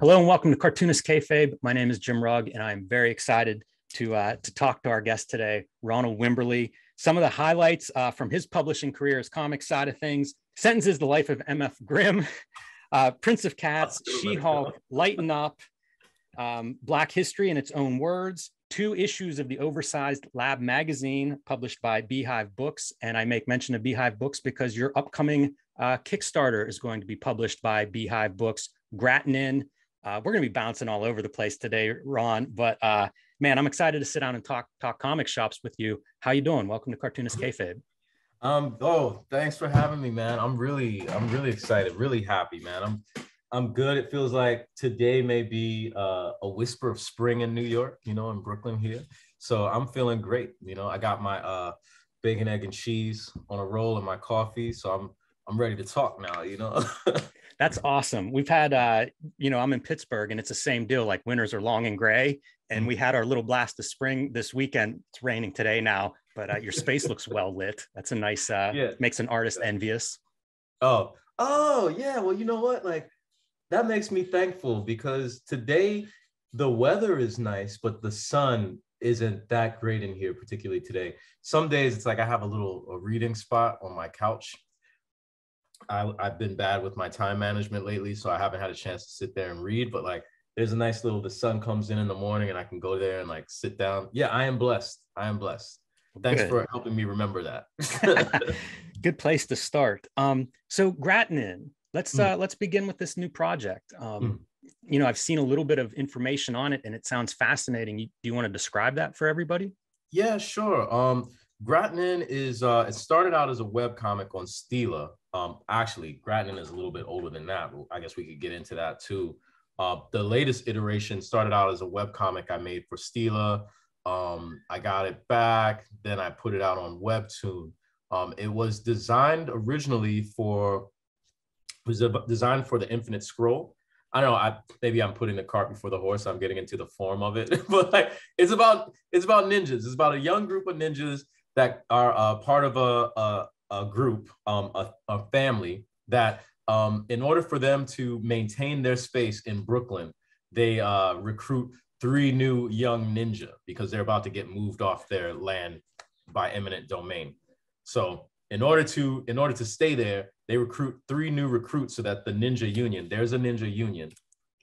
Hello and welcome to Cartoonist Kayfabe. My name is Jim Rugg, and I'm very excited to uh, to talk to our guest today, Ronald Wimberly. Some of the highlights uh, from his publishing career, his comic side of things: Sentences, The Life of M.F. Grimm, uh, Prince of Cats, She-Hulk, Lighten Up, um, Black History in its own words, two issues of the oversized Lab magazine published by Beehive Books, and I make mention of Beehive Books because your upcoming uh, Kickstarter is going to be published by Beehive Books. Gratuitous Ninja. Uh, we're going to be bouncing all over the place today, Ron. But uh, man, I'm excited to sit down and talk talk comic shops with you. How you doing? Welcome to Cartoonist Kayfabe. Um. Oh, thanks for having me, man. I'm really, I'm really excited, really happy, man. I'm, I'm good. It feels like today may be uh, a whisper of spring in New York, you know, in Brooklyn here. So I'm feeling great. You know, I got my uh, bacon, egg, and cheese on a roll and my coffee. So I'm I'm ready to talk now, you know. That's awesome. We've had uh, you know, I'm in Pittsburgh and it's the same deal. Like winters are long and gray. And we had our little blast of spring this weekend. It's raining today now, but uh, your space looks well lit. That's a nice uh Yeah. makes an artist envious. Oh, oh yeah. Well, you know what? Like that makes me thankful because today the weather is nice, but the sun isn't that great in here, particularly today. Some days it's like I have a little a reading spot on my couch. I, I've been bad with my time management lately, so I haven't had a chance to sit there and read. But like, there's a nice little. The sun comes in in the morning, and I can go there and like sit down. Yeah, I am blessed. I am blessed. Thanks Good. for helping me remember that. Good place to start. Um, so Gratuitous Ninja, let's Mm. uh, let's begin with this new project. Um, You know, I've seen a little bit of information on it, and it sounds fascinating. You, do you want to describe that for everybody? Yeah, sure. Um, Gratuitous Ninja is uh, it started out as a web comic on Stela. Um, actually, Gratuitous Ninja is a little bit older than that. I guess we could get into that too. Uh, the latest iteration started out as a web comic I made for Stela. Um, I got it back, then I put it out on Webtoon. Um, it was designed originally for was designed for the Infinite Scroll. I don't know. I maybe I'm putting the cart before the horse. I'm getting into the form of it, but like it's about it's about ninjas. It's about a young group of ninjas that are uh, part of a a, a group, um, a, a family that, um, in order for them to maintain their space in Brooklyn, they uh, recruit three new young ninja because they're about to get moved off their land by eminent domain. So in order to in order to stay there, they recruit three new recruits so that the ninja union, there's a ninja union,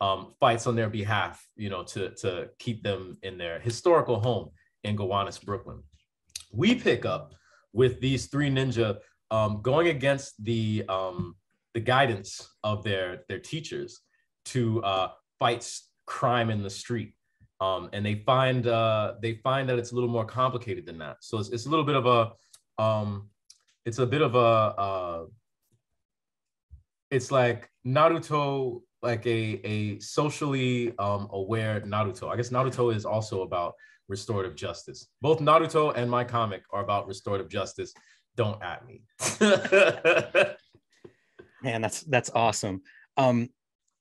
um, fights on their behalf, you know, to to keep them in their historical home in Gowanus, Brooklyn. We pick up with these three ninja um, going against the um, the guidance of their their teachers to uh, fight crime in the street. Um, and they find uh, they find that it's a little more complicated than that. So it's, it's a little bit of a um, it's a bit of a uh, it's like Naruto, like a a socially um, aware Naruto. I guess Naruto is also about restorative justice. Both Naruto and my comic are about restorative justice. Don't at me. Man, that's that's awesome. Um,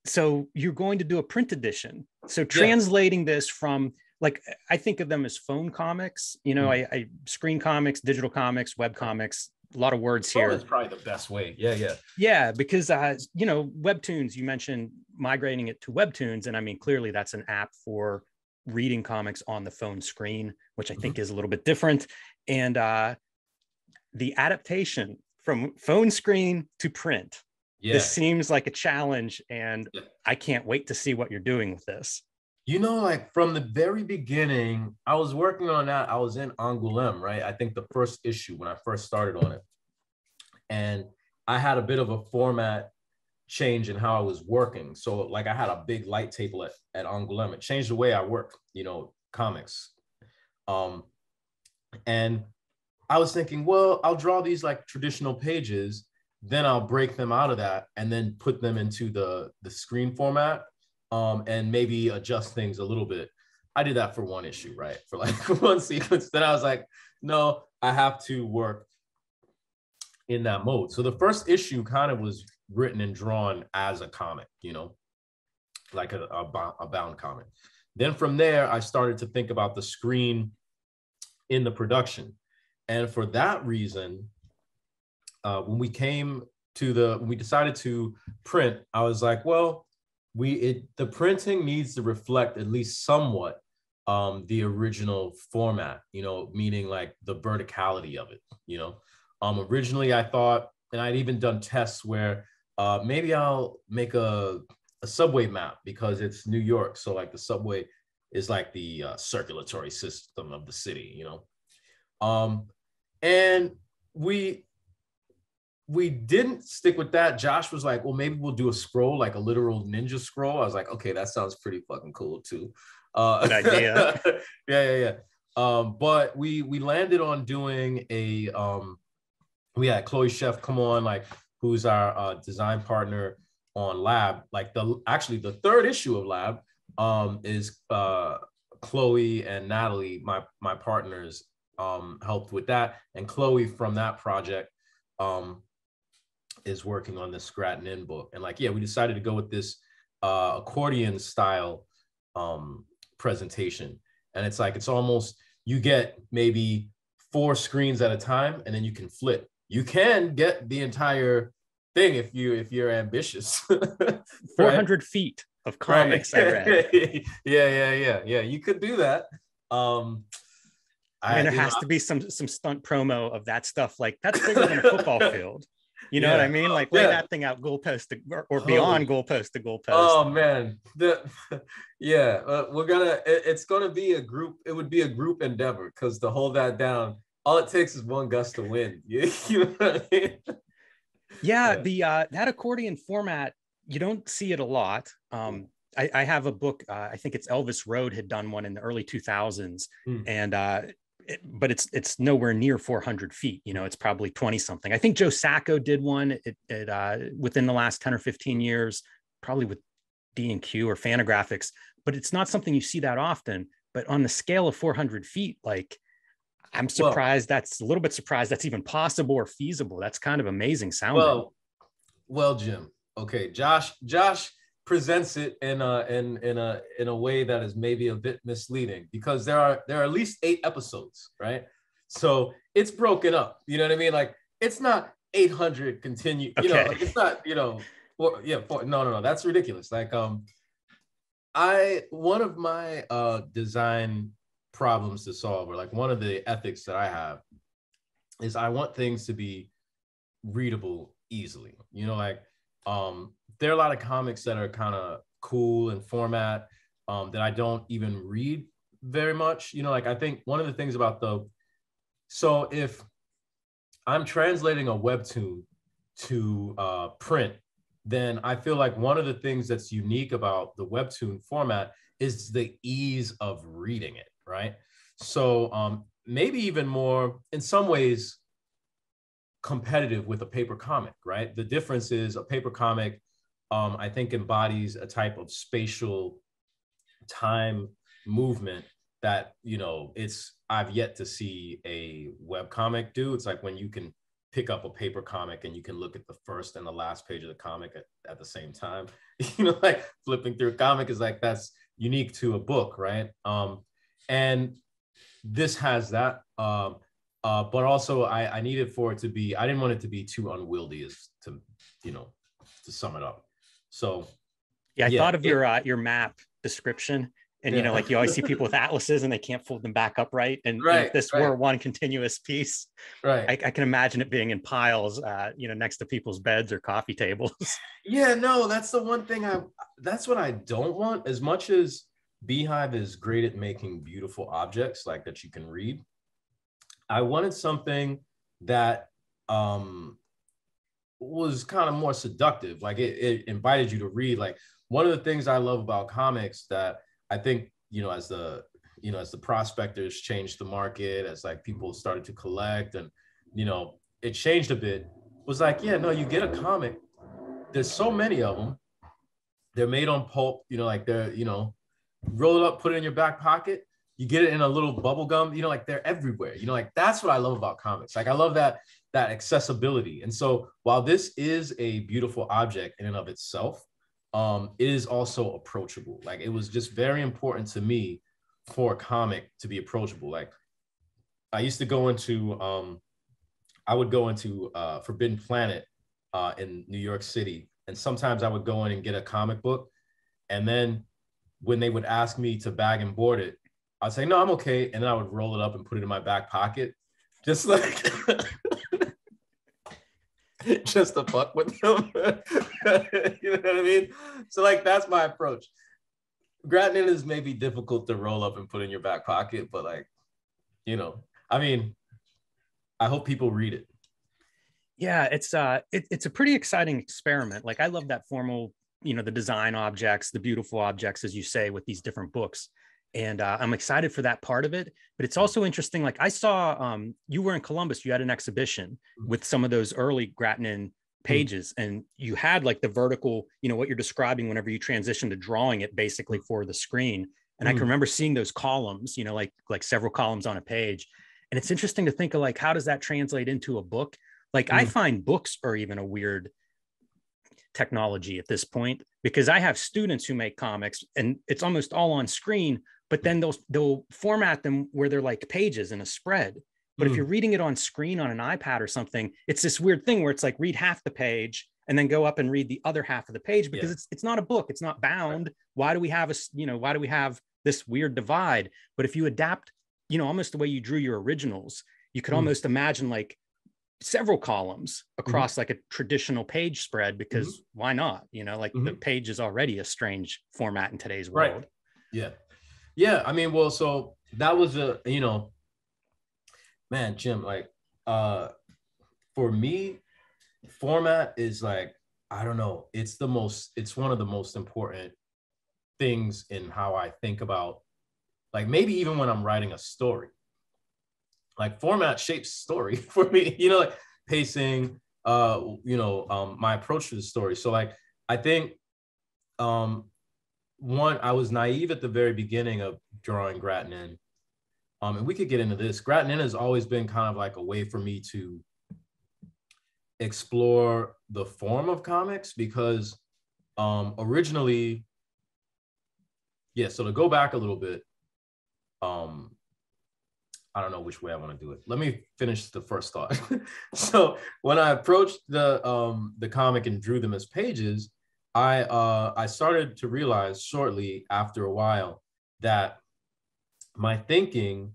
so you're going to do a print edition. So Yeah. translating this from like I think of them as phone comics. You know, I, I screen comics, digital comics, web comics. A lot of words Here here. is probably the best way. Yeah, yeah. Yeah, because uh, you know, Webtoons, you mentioned migrating it to Webtoons, and I mean, clearly that's an app for reading comics on the phone screen, which I think is a little bit different. And uh, the adaptation from phone screen to print, Yeah. this seems like a challenge, and Yeah. I can't wait to see what you're doing with this. You know, like from the very beginning, I was working on that. I was in Angoulême, right? I think the first issue when I first started on it. And I had a bit of a format change in how I was working. So, like, I had a big light table at, at Angoulême. It changed the way I work, you know, comics. Um, and I was thinking, well, I'll draw these like traditional pages, then I'll break them out of that and then put them into the, the screen format um, and maybe adjust things a little bit. I did that for one issue, right? For like one sequence. Then I was like, no, I have to work in that mode. So the first issue kind of was written and drawn as a comic, you know, like a, a, a bound comic. Then from there, I started to think about the screen in the production. And for that reason, uh, when we came to the, when we decided to print, I was like, well, we it the printing needs to reflect at least somewhat um the original format you know meaning like the verticality of it you know um originally i thought and i'd even done tests where uh maybe i'll make a a subway map because it's new york so like the subway is like the uh, circulatory system of the city you know um and we we didn't stick with that. Josh was like, well, maybe we'll do a scroll, like a literal ninja scroll. I was like, okay, that sounds pretty fucking cool too. Uh, Good idea. yeah, yeah, yeah. Um, but we we landed on doing a um, we had Chloe Chef come on, like who's our uh, design partner on Lab. Like the actually the third issue of Lab um, is uh, Chloe and Natalie, my my partners, um, helped with that, and Chloe from that project um, is working on the Gratuitous Ninja book. And like, yeah, we decided to go with this uh, accordion style um, presentation. And it's like, it's almost, you get maybe four screens at a time and then you can flip. You can get the entire thing if you if you're ambitious. 400 feet of comics right. I read. yeah, yeah, yeah, yeah. You could do that. Um, I mean, there has know, to be some some stunt promo of that stuff. Like that's bigger than a football field. You know yeah. what I mean? Like lay yeah. that thing out goalpost to, or, or beyond oh. goalpost to goalpost. Oh man, the, yeah, uh, we're gonna. It, it's gonna be a group. It would be a group endeavor because to hold that down, all it takes is one gust to win. you know I mean? Yeah, the uh, that accordion format you don't see it a lot. Um, I, I have a book. Uh, I think it's Elvis Road had done one in the early 2000s, mm. and uh, it, but it's it's nowhere near 400 feet. You know, it's probably 20 something. I think Joe Sacco did one it, it uh, within the last 10 or 15 years, probably with D and Q or Fantagraphics. But it's not something you see that often. But on the scale of 400 feet, like I'm surprised. Well, that's a little bit surprised that's even possible or feasible. That's kind of amazing sounding. Well, well, Jim. Okay, Josh. Josh presents it in a in in a in a way that is maybe a bit misleading because there are there are at least eight episodes, right? So it's broken up. You know what I mean? Like it's not 800 continue. You okay. know, like it's not you know. Four, yeah, four, no, no, no. That's ridiculous. Like um, I one of my uh design problems to solve, or like one of the ethics that I have, is I want things to be readable easily. You know, like um there are a lot of comics that are kind of cool in format um, that I don't even read very much. You know, like I think one of the things about the so if I'm translating a webtoon to uh, print, then I feel like one of the things that's unique about the webtoon format is the ease of reading it, right? So um, maybe even more, in some ways, competitive with a paper comic, right? The difference is a paper comic um, I think embodies a type of spatial time movement that you know it's I've yet to see a web comic do. It's like when you can pick up a paper comic and you can look at the first and the last page of the comic at, at the same time. you know, like flipping through a comic is like that's unique to a book, right? Um, and this has that. Um, uh, but also I, I needed for it to be, I didn't want it to be too unwieldy as to, you know, to sum it up. So yeah, I yeah, thought of it, your uh, your map description. And yeah. you know, like you always see people with atlases and they can't fold them back up right. And right, if this right. were one continuous piece, right, I, I, can imagine it being in piles, uh, you know, next to people's beds or coffee tables. Yeah, no, that's the one thing I. That's what I don't want. As much as Beehive is great at making beautiful objects like that you can read, I wanted something that um was kind of more seductive. Like it, it invited you to read. Like one of the things I love about comics that I think, you know, as the, you know, as the prospectors changed the market, as like people started to collect and, you know, it changed a bit, was like, yeah, no, you get a comic. There's so many of them. They're made on pulp, you know, like they're, you know, roll it up, put it in your back pocket. You get it in a little bubble gum, you know, like they're everywhere. You know, like that's what I love about comics. Like I love that that accessibility. And so while this is a beautiful object in and of itself, um, it is also approachable. Like it was just very important to me for a comic to be approachable. Like I used to go into, um, I would go into uh, Forbidden Planet uh, in New York City, and sometimes I would go in and get a comic book, And then when they would ask me to bag and board it, I'd say, no, I'm okay. And then I would roll it up and put it in my back pocket. Just like just to fuck with them. you know what I mean? So like that's my approach. Granted, is maybe difficult to roll up and put in your back pocket, but like, you know, I mean, I hope people read it. Yeah, it's uh it, it's a pretty exciting experiment. Like I love that formal, you know, the design objects, the beautiful objects, as you say, with these different books and uh, i'm excited for that part of it but it's also interesting like i saw um, you were in columbus you had an exhibition mm. with some of those early gratuitous ninja mm. pages and you had like the vertical you know what you're describing whenever you transition to drawing it basically for the screen and mm. i can remember seeing those columns you know like like several columns on a page and it's interesting to think of like how does that translate into a book like i mm. find books are even a weird technology at this point because i have students who make comics and it's almost all on screen but then they'll they'll format them where they're like pages in a spread but mm. if you're reading it on screen on an ipad or something it's this weird thing where it's like read half the page and then go up and read the other half of the page because yeah. it's it's not a book it's not bound right. why do we have a you know why do we have this weird divide but if you adapt you know almost the way you drew your originals you could mm. almost imagine like several columns mm-hmm. across mm-hmm. like a traditional page spread because mm-hmm. why not you know like mm-hmm. the page is already a strange format in today's world right. yeah yeah, I mean, well, so that was a you know, man, Jim, like uh for me, format is like, I don't know, it's the most, it's one of the most important things in how I think about like maybe even when I'm writing a story. Like format shapes story for me, you know, like pacing, uh, you know, um, my approach to the story. So like I think um one, I was naive at the very beginning of drawing Gratuitous Ninja. Um, and we could get into this. Gratuitous Ninja has always been kind of like a way for me to explore the form of comics because um, originally, yeah, so to go back a little bit, um, I don't know which way I want to do it. Let me finish the first thought. so when I approached the um, the comic and drew them as pages, I uh, I started to realize shortly after a while that my thinking,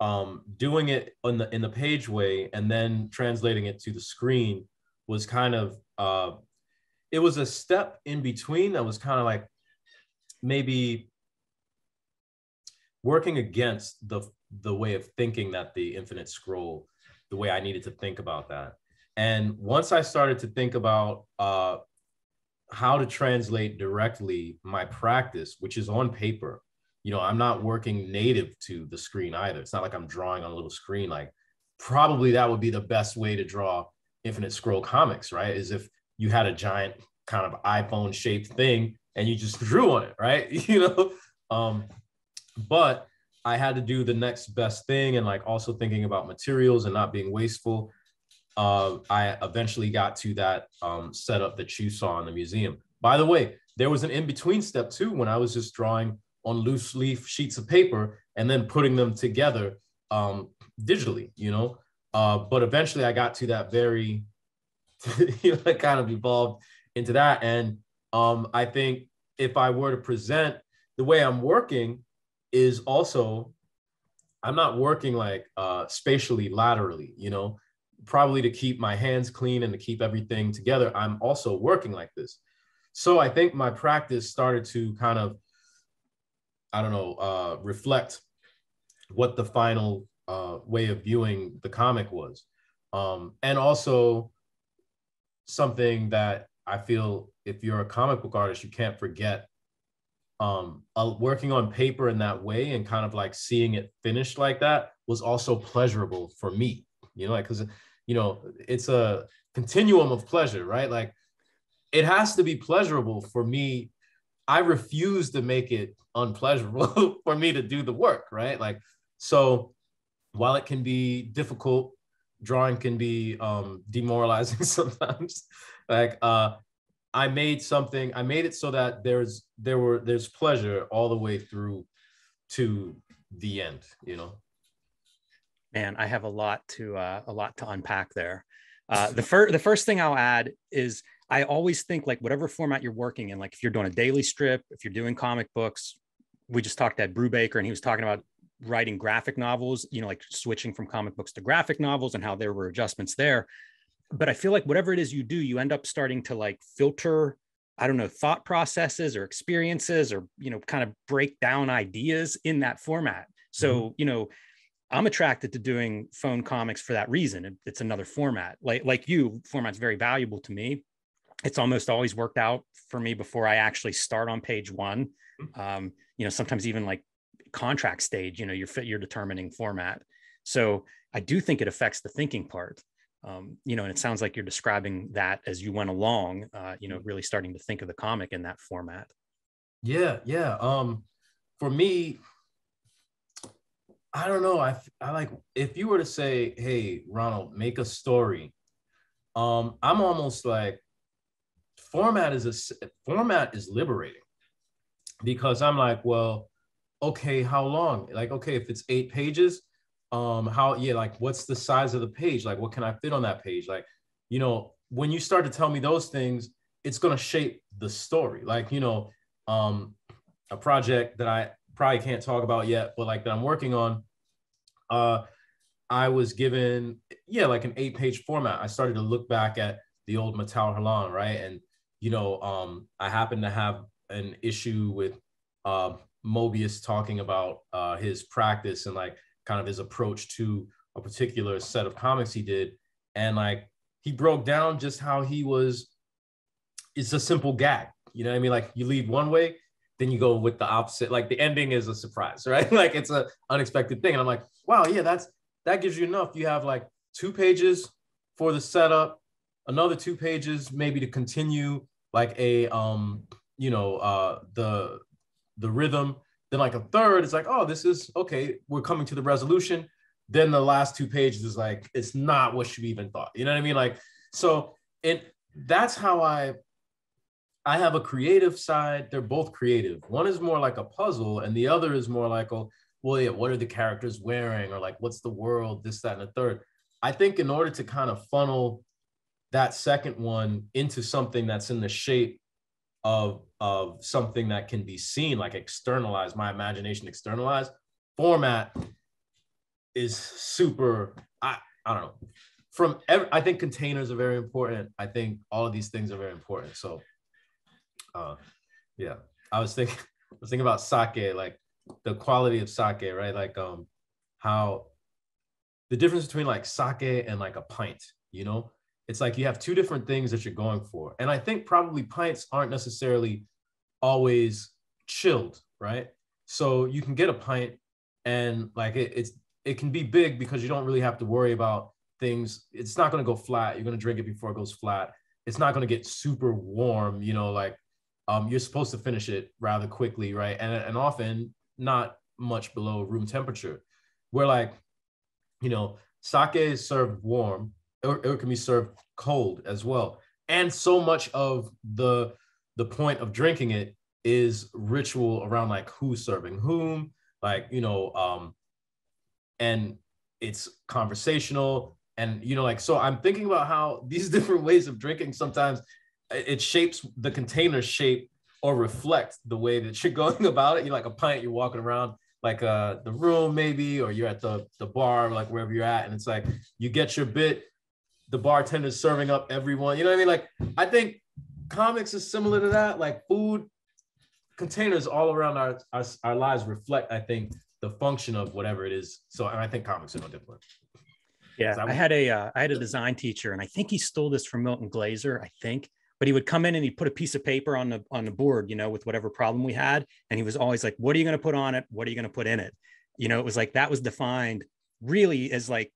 um, doing it in the in the page way and then translating it to the screen was kind of uh, it was a step in between that was kind of like maybe working against the the way of thinking that the infinite scroll the way i needed to think about that and once i started to think about uh, how to translate directly my practice, which is on paper. You know, I'm not working native to the screen either. It's not like I'm drawing on a little screen. Like, probably that would be the best way to draw infinite scroll comics, right? Is if you had a giant kind of iPhone shaped thing and you just drew on it, right? You know, um, but I had to do the next best thing and like also thinking about materials and not being wasteful uh, I eventually got to that um, setup that you saw in the museum. By the way, there was an in between step too when I was just drawing on loose leaf sheets of paper and then putting them together um, digitally, you know. Uh, but eventually I got to that very, you know, kind of evolved into that. And um, I think if I were to present the way I'm working, is also I'm not working like uh, spatially laterally, you know probably to keep my hands clean and to keep everything together, I'm also working like this. So I think my practice started to kind of, I don't know, uh, reflect what the final uh, way of viewing the comic was. Um, and also something that I feel if you're a comic book artist, you can't forget um, uh, working on paper in that way and kind of like seeing it finished like that was also pleasurable for me, you know, like, cause you know, it's a continuum of pleasure, right? Like it has to be pleasurable for me. I refuse to make it unpleasurable for me to do the work, right? Like, so while it can be difficult, drawing can be um, demoralizing sometimes. like, uh, I made something. I made it so that there's there were there's pleasure all the way through to the end. You know man, I have a lot to uh, a lot to unpack there. Uh, the first the first thing I'll add is I always think like whatever format you're working in, like if you're doing a daily strip, if you're doing comic books, we just talked to Brubaker and he was talking about writing graphic novels, you know, like switching from comic books to graphic novels and how there were adjustments there. But I feel like whatever it is you do, you end up starting to like filter, I don't know, thought processes or experiences or, you know, kind of break down ideas in that format. So, mm-hmm. you know, I'm attracted to doing phone comics for that reason. It's another format. Like like you, format's very valuable to me. It's almost always worked out for me before I actually start on page one. Mm-hmm. Um, you know, sometimes even like contract stage, you know, you're you're determining format. So I do think it affects the thinking part. Um, you know, and it sounds like you're describing that as you went along, uh, you know, really starting to think of the comic in that format. Yeah, yeah. Um, for me, I don't know. I I like if you were to say, "Hey, Ronald, make a story," um, I'm almost like format is a format is liberating because I'm like, well, okay, how long? Like, okay, if it's eight pages, um, how, yeah, like, what's the size of the page? Like, what can I fit on that page? Like, you know, when you start to tell me those things, it's going to shape the story. Like, you know, um, a project that I probably can't talk about yet, but like that I'm working on, uh, I was given, yeah, like an eight page format. I started to look back at the old Métal Hurlant, right? And, you know, um, I happened to have an issue with uh, Moebius talking about uh, his practice and like kind of his approach to a particular set of comics he did. And like he broke down just how he was, it's a simple gag. You know what I mean? Like you lead one way, then you go with the opposite. Like the ending is a surprise, right? like it's an unexpected thing. And I'm like, wow, yeah, that's that gives you enough. You have like two pages for the setup, another two pages maybe to continue like a um you know uh the the rhythm then like a third it's like oh this is okay we're coming to the resolution. Then the last two pages is like it's not what you even thought. You know what i mean? Like so it that's how i i have a creative side. They're both creative. One is more like a puzzle and the other is more like oh well yeah what are the characters wearing? Or like what's the world? This that and the third. I think in order to kind of funnel that second one into something that's in the shape of of something that can be seen like externalized my imagination externalized format is super i i don't know. From every, i think containers are very important. I think all of these things are very important. So uh yeah i was thinking i was thinking about sake like the quality of sake right? Like um how the difference between like sake and like a pint you know it's like you have two different things that you're going for. And I think probably pints aren't necessarily always chilled, right? So you can get a pint and like it, it's it can be big because you don't really have to worry about things. It's not going to go flat. You're going to drink it before it goes flat. It's not going to get super warm, you know, like um, you're supposed to finish it rather quickly, right? And, and often not much below room temperature. Where like, you know, sake is served warm or it can be served cold as well. And so much of the the point of drinking it is ritual around like who's serving whom, like you know, um, and it's conversational and you know like so i'm thinking about how these different ways of drinking sometimes it shapes the container shape or reflect the way that you're going about it you're like a pint you're walking around like uh the room maybe or you're at the the bar like wherever you're at and it's like you get your bit the bartender's serving up everyone. You know what I mean? Like, I think comics is similar to that. Like, food containers all around our, our, our lives reflect, I think, the function of whatever it is. So, and I think comics are no different. Yeah, I, I had a uh, I had a design teacher, and I think he stole this from Milton Glaser. I think, but he would come in and he'd put a piece of paper on the on the board, you know, with whatever problem we had, and he was always like, "What are you going to put on it? What are you going to put in it?" You know, it was like that was defined really as like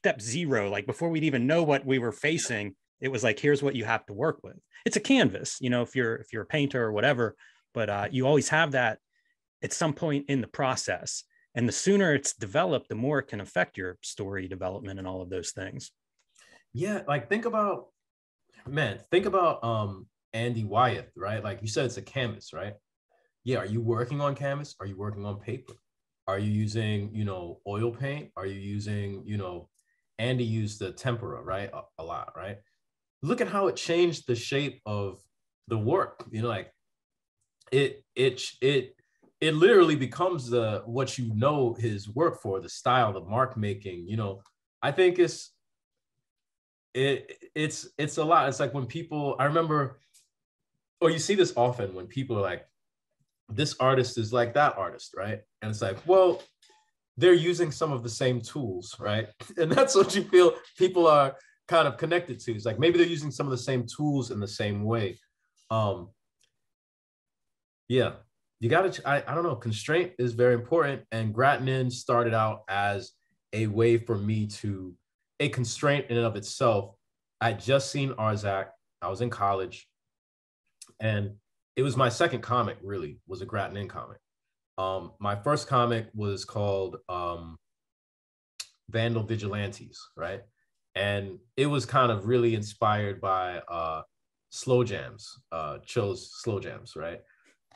step zero like before we'd even know what we were facing it was like here's what you have to work with. It's a canvas you know if you're if you're a painter or whatever but uh, you always have that at some point in the process and the sooner it's developed the more it can affect your story development and all of those things. Yeah like think about man think about um andy wyeth right? Like you said it's a canvas right? Yeah are you working on canvas? Are you working on paper? Are you using, you know, oil paint? Are you using, you know, Andy used the tempera, right? A, a lot, right? look at how it changed the shape of the work. You know, like it it it it literally becomes the what you know his work for, the style, the mark making. You know, I think it's it it's it's a lot. It's like when people I remember, or you see this often when people are like, this artist is like that artist, right? And it's like, well, they're using some of the same tools, right? And that's what you feel people are kind of connected to. It's like maybe they're using some of the same tools in the same way. Um, yeah, you got to, I, I don't know, constraint is very important. And Gratuitous Ninja started out as a way for me to, a constraint in and of itself. I just seen Arzak. I was in college. And it was my second comic, really, was a Gratuitous Ninja comic. Um, my first comic was called um, Vandal Vigilantes, right? And it was kind of really inspired by uh, slow jams, uh, Cho's slow jams, right?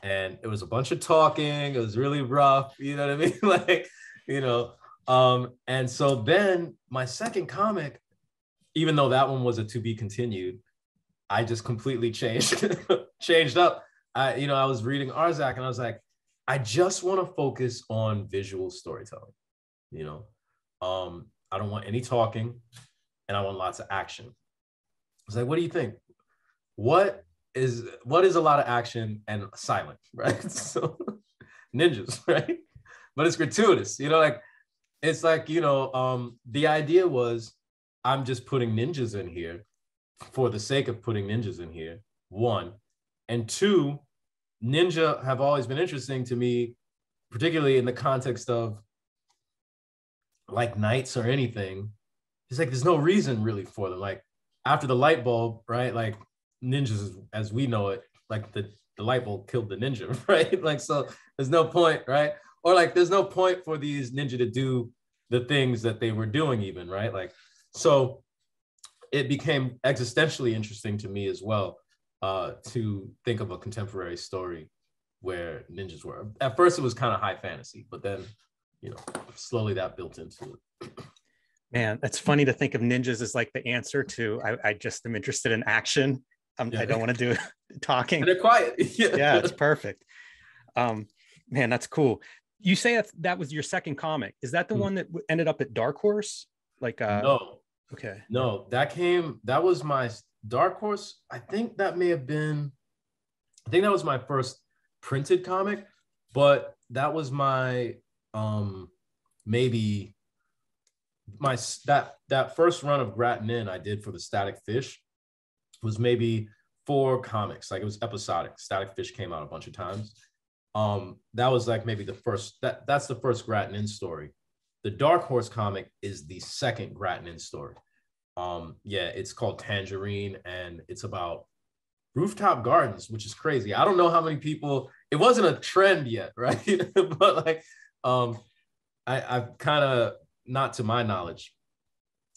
And it was a bunch of talking. It was really rough, you know what I mean? like, you know. Um, and so then my second comic, even though that one was a to be continued, I just completely changed, changed up. I, you know, I was reading Arzak and I was like, I just want to focus on visual storytelling. You know, um, I don't want any talking, and I want lots of action. I was like, what do you think? What is what is a lot of action and silent, right? so ninjas, right? But it's gratuitous, you know, like it's like, you know, um, the idea was I'm just putting ninjas in here for the sake of putting ninjas in here. One. And two, ninja have always been interesting to me, particularly in the context of like knights or anything. It's like there's no reason really for them. Like after the light bulb, right? Like ninjas as we know it, like the, the light bulb killed the ninja, right? like so there's no point, right? Or like there's no point for these ninja to do the things that they were doing, even, right? Like so it became existentially interesting to me as well uh, to think of a contemporary story where ninjas were. At first, it was kind of high fantasy, but then, you know, slowly that built into it. Man, that's funny to think of ninjas as like the answer to I, I just am interested in action. Yeah. I don't want to do talking. And they're quiet. yeah. yeah, it's perfect. Um, man, that's cool. You say that that was your second comic. Is that the hmm. one that ended up at Dark Horse? Like, uh, no. Okay. No, that came. That was my Dark Horse, I think that may have been, I think that was my first printed comic, but that was my um maybe my that that first run of Gratuitous Ninja I did for the Static Fish was maybe four comics. Like it was episodic. Static Fish came out a bunch of times. Um, that was like maybe the first that that's the first Gratuitous Ninja story. The Dark Horse comic is the second Gratuitous Ninja story. Um, yeah, it's called Tangerine, and it's about rooftop gardens, which is crazy. I don't know how many people. It wasn't a trend yet, right? but like, um, I, I've kind of not to my knowledge.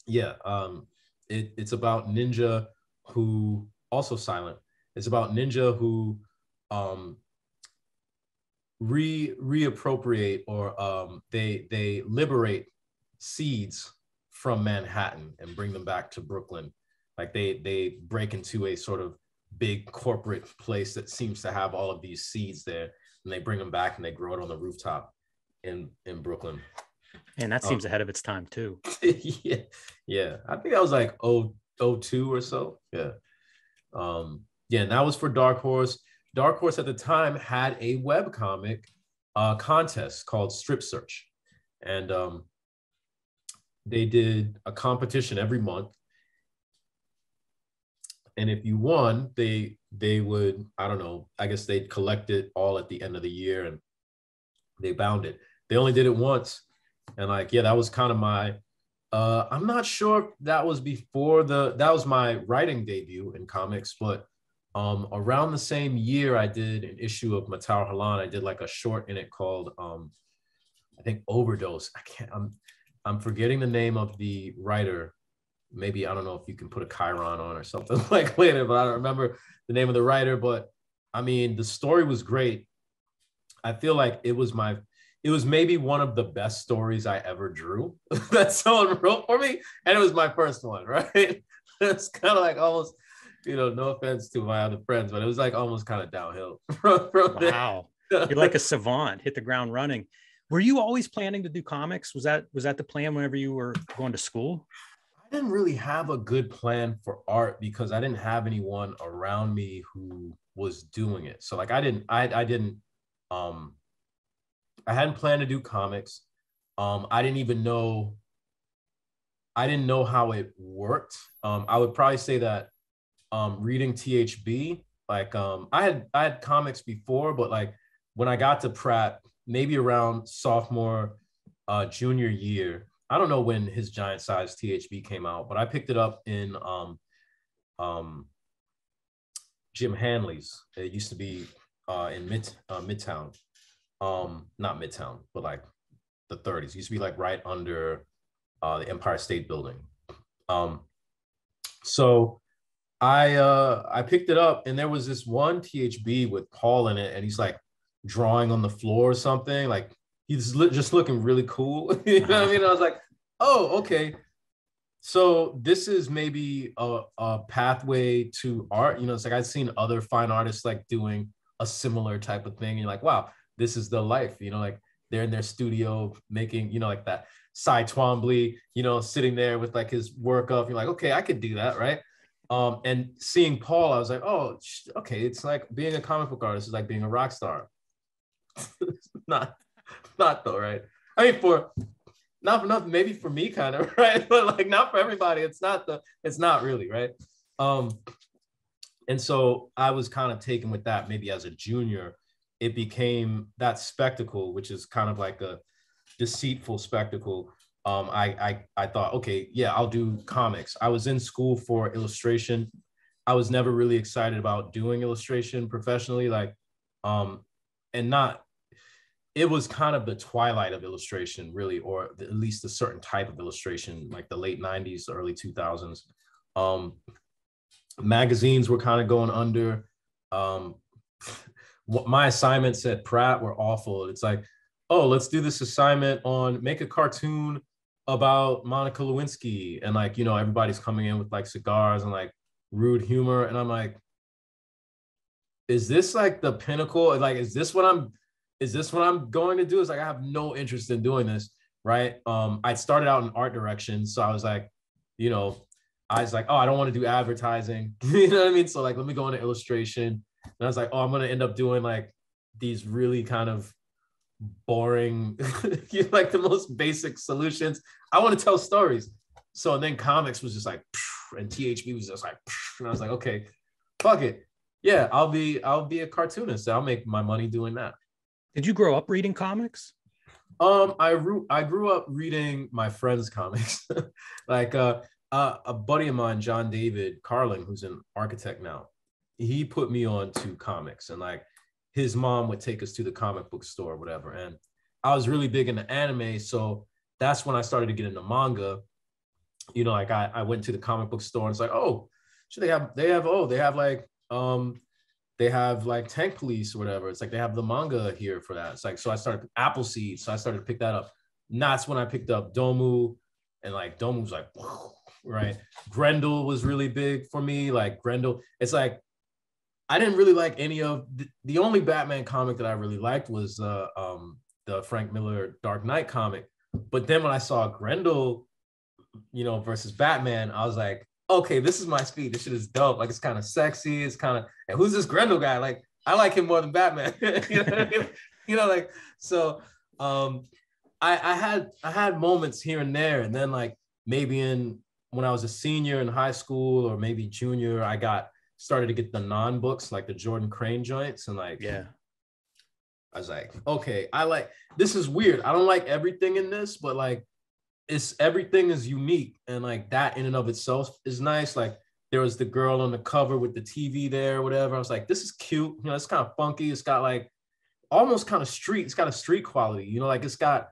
Yeah, um, it, it's about ninja who also silent. It's about ninja who um, re reappropriate or um, they they liberate seeds from Manhattan and bring them back to Brooklyn. Like they they break into a sort of big corporate place that seems to have all of these seeds there, and they bring them back and they grow it on the rooftop in in Brooklyn. And that seems um, ahead of its time too. yeah, yeah. I think that was like oh oh two or so. Yeah. Um, yeah, and that was for Dark Horse. Dark Horse at the time had a web comic uh, contest called Strip Search, and um, they did a competition every month. And if you won they they would i don't know i guess they'd collect it all at the end of the year and they bound it. They only did it once. And like yeah that was kind of my uh i'm not sure that was before the that was my writing debut in comics but um around the same year i did an issue of Métal Hurlant. I did like a short in it called um i think overdose. I can't i'm I'm forgetting the name of the writer. Maybe I don't know if you can put a Chiron on or something like later, but I don't remember the name of the writer. But I mean, the story was great. I feel like it was my, it was maybe one of the best stories I ever drew that someone wrote for me, and it was my first one, right? it's kind of like almost, you know, no offense to my other friends, but it was like almost kind of downhill from, from wow. You're like a savant, hit the ground running. Were you always planning to do comics? Was that was that the plan whenever you were going to school? I didn't really have a good plan for art because I didn't have anyone around me who was doing it. So like I didn't I I didn't um I hadn't planned to do comics. Um I didn't even know I didn't know how it worked. Um I would probably say that um reading THB like um I had I had comics before but like when I got to Pratt maybe around sophomore uh junior year I don't know when his giant size THB came out, but I picked it up in um, um, Jim Hanley's. It used to be uh, in Mid uh, Midtown, um, not Midtown, but like the 30s. It used to be like right under uh, the Empire State Building. Um, so I uh, I picked it up, and there was this one THB with Paul in it, and he's like drawing on the floor or something, like he's just looking really cool. you know what I uh-huh. mean? I was like, oh, okay. So this is maybe a, a pathway to art. You know, it's like I've seen other fine artists like doing a similar type of thing. And you're like, wow, this is the life. You know, like they're in their studio making, you know, like that Cy Twombly, you know, sitting there with like his work up. You're like, okay, I could do that, right? Um, and seeing Paul, I was like, oh, okay, it's like being a comic book artist is like being a rock star. not not though, right? I mean, for not for nothing, maybe for me, kind of, right? But like not for everybody. It's not the, it's not really, right? Um, and so I was kind of taken with that. Maybe as a junior, it became that spectacle, which is kind of like a deceitful spectacle. Um, I, I I thought, okay, yeah, I'll do comics. I was in school for illustration. I was never really excited about doing illustration professionally, like, um, and not it was kind of the twilight of illustration, really, or at least a certain type of illustration, like the late 90s, early 2000s. Um, magazines were kind of going under. Um, my assignments at Pratt were awful. It's like, oh, let's do this assignment on make a cartoon about Monica Lewinsky. And like, you know, everybody's coming in with like cigars and like rude humor. And I'm like, is this like the pinnacle? Like, is this what I'm is this what I'm going to do? Is like I have no interest in doing this, right? Um, I started out in art direction, so I was like, you know, I was like, oh, I don't want to do advertising, you know what I mean? So like, let me go into illustration, and I was like, oh, I'm gonna end up doing like these really kind of boring, like the most basic solutions. I want to tell stories. So and then comics was just like, and THB was just like, and I was like, okay, fuck it, yeah, I'll be I'll be a cartoonist. I'll make my money doing that. Did you grow up reading comics? Um, I re- I grew up reading my friends' comics. like uh, uh, a buddy of mine, John David Carling, who's an architect now, he put me on to comics, and like his mom would take us to the comic book store, or whatever. And I was really big into anime, so that's when I started to get into manga. You know, like I, I went to the comic book store and it's like, oh, should they have they have oh they have like um they have like Tank Police or whatever. It's like they have the manga here for that. It's like so I started Appleseed, so I started to pick that up. And that's when I picked up Domu, and like Domu was like, right. Grendel was really big for me. Like Grendel, it's like I didn't really like any of the, the only Batman comic that I really liked was uh, um, the Frank Miller Dark Knight comic. But then when I saw Grendel, you know, versus Batman, I was like, okay, this is my speed. This shit is dope. Like it's kind of sexy. It's kind of and who's this Grendel guy? Like I like him more than Batman. you, know I mean? you know, like so. Um, I I had I had moments here and there, and then like maybe in when I was a senior in high school or maybe junior, I got started to get the non books like the Jordan Crane joints and like yeah. I was like, okay, I like this is weird. I don't like everything in this, but like it's everything is unique and like that in and of itself is nice. Like there was the girl on the cover with the TV there, whatever. I was like, this is cute. You know, it's kind of funky. It's got like almost kind of street. It's got a street quality. You know, like it's got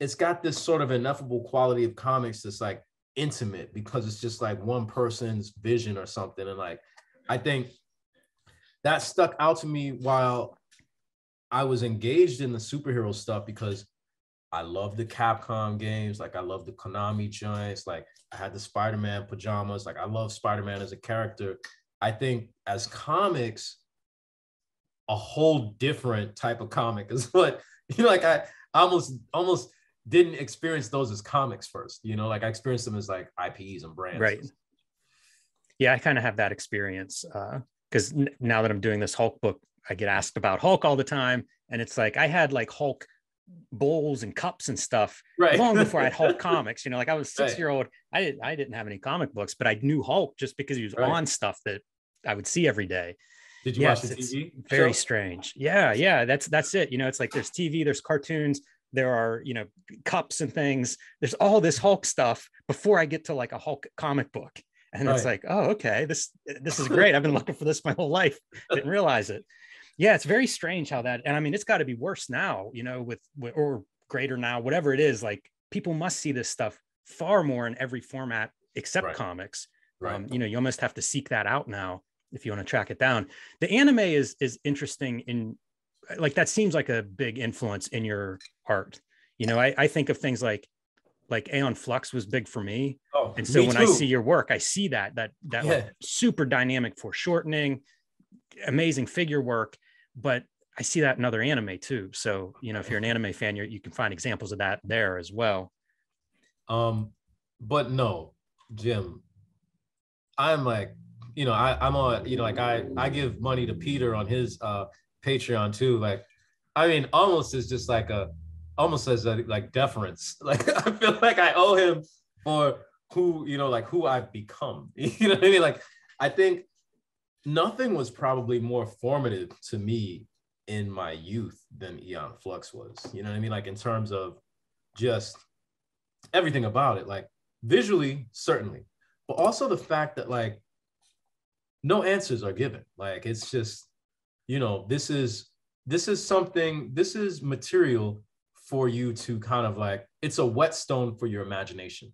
it's got this sort of ineffable quality of comics that's like intimate because it's just like one person's vision or something. And like I think that stuck out to me while I was engaged in the superhero stuff because I love the Capcom games. Like I love the Konami joints. Like I had the Spider-Man pajamas. Like I love Spider-Man as a character. I think as comics, a whole different type of comic is what you know. Like I almost almost didn't experience those as comics first. You know, like I experienced them as like IPs and brands. Right. Yeah, I kind of have that experience because uh, n- now that I'm doing this Hulk book, I get asked about Hulk all the time, and it's like I had like Hulk bowls and cups and stuff right. long before I had Hulk comics. You know, like I was six right. year old, I didn't I didn't have any comic books, but I knew Hulk just because he was right. on stuff that I would see every day. Did you yes, watch the TV? Very show? strange. Yeah, yeah. That's that's it. You know, it's like there's TV, there's cartoons, there are you know cups and things. There's all this Hulk stuff before I get to like a Hulk comic book, and it's like, oh, okay, this this is great. I've been looking for this my whole life. Didn't realize it. Yeah, it's very strange how that. And I mean, it's got to be worse now. You know, with or greater now, whatever it is. Like people must see this stuff far more in every format except right. comics. Right. Um, you know, you almost have to seek that out now if you want to track it down. The anime is is interesting in like that seems like a big influence in your art. You know, I, I think of things like like Aeon Flux was big for me. Oh, and so me when too. I see your work, I see that that that yeah. like super dynamic foreshortening, amazing figure work. But I see that in other anime too. So you know, if you're an anime fan, you you can find examples of that there as well. Um, but no, Jim, I'm like you know, I, I'm on, you know, like I, I give money to Peter on his uh Patreon too. Like, I mean, almost is just like a, almost as a like deference. Like I feel like I owe him for who, you know, like who I've become. You know what I mean? Like, I think nothing was probably more formative to me in my youth than Aeon Flux was. You know what I mean? Like in terms of just everything about it, like visually, certainly, but also the fact that like no answers are given. Like it's just, you know, this is this is something, this is material for you to kind of like, it's a whetstone for your imagination.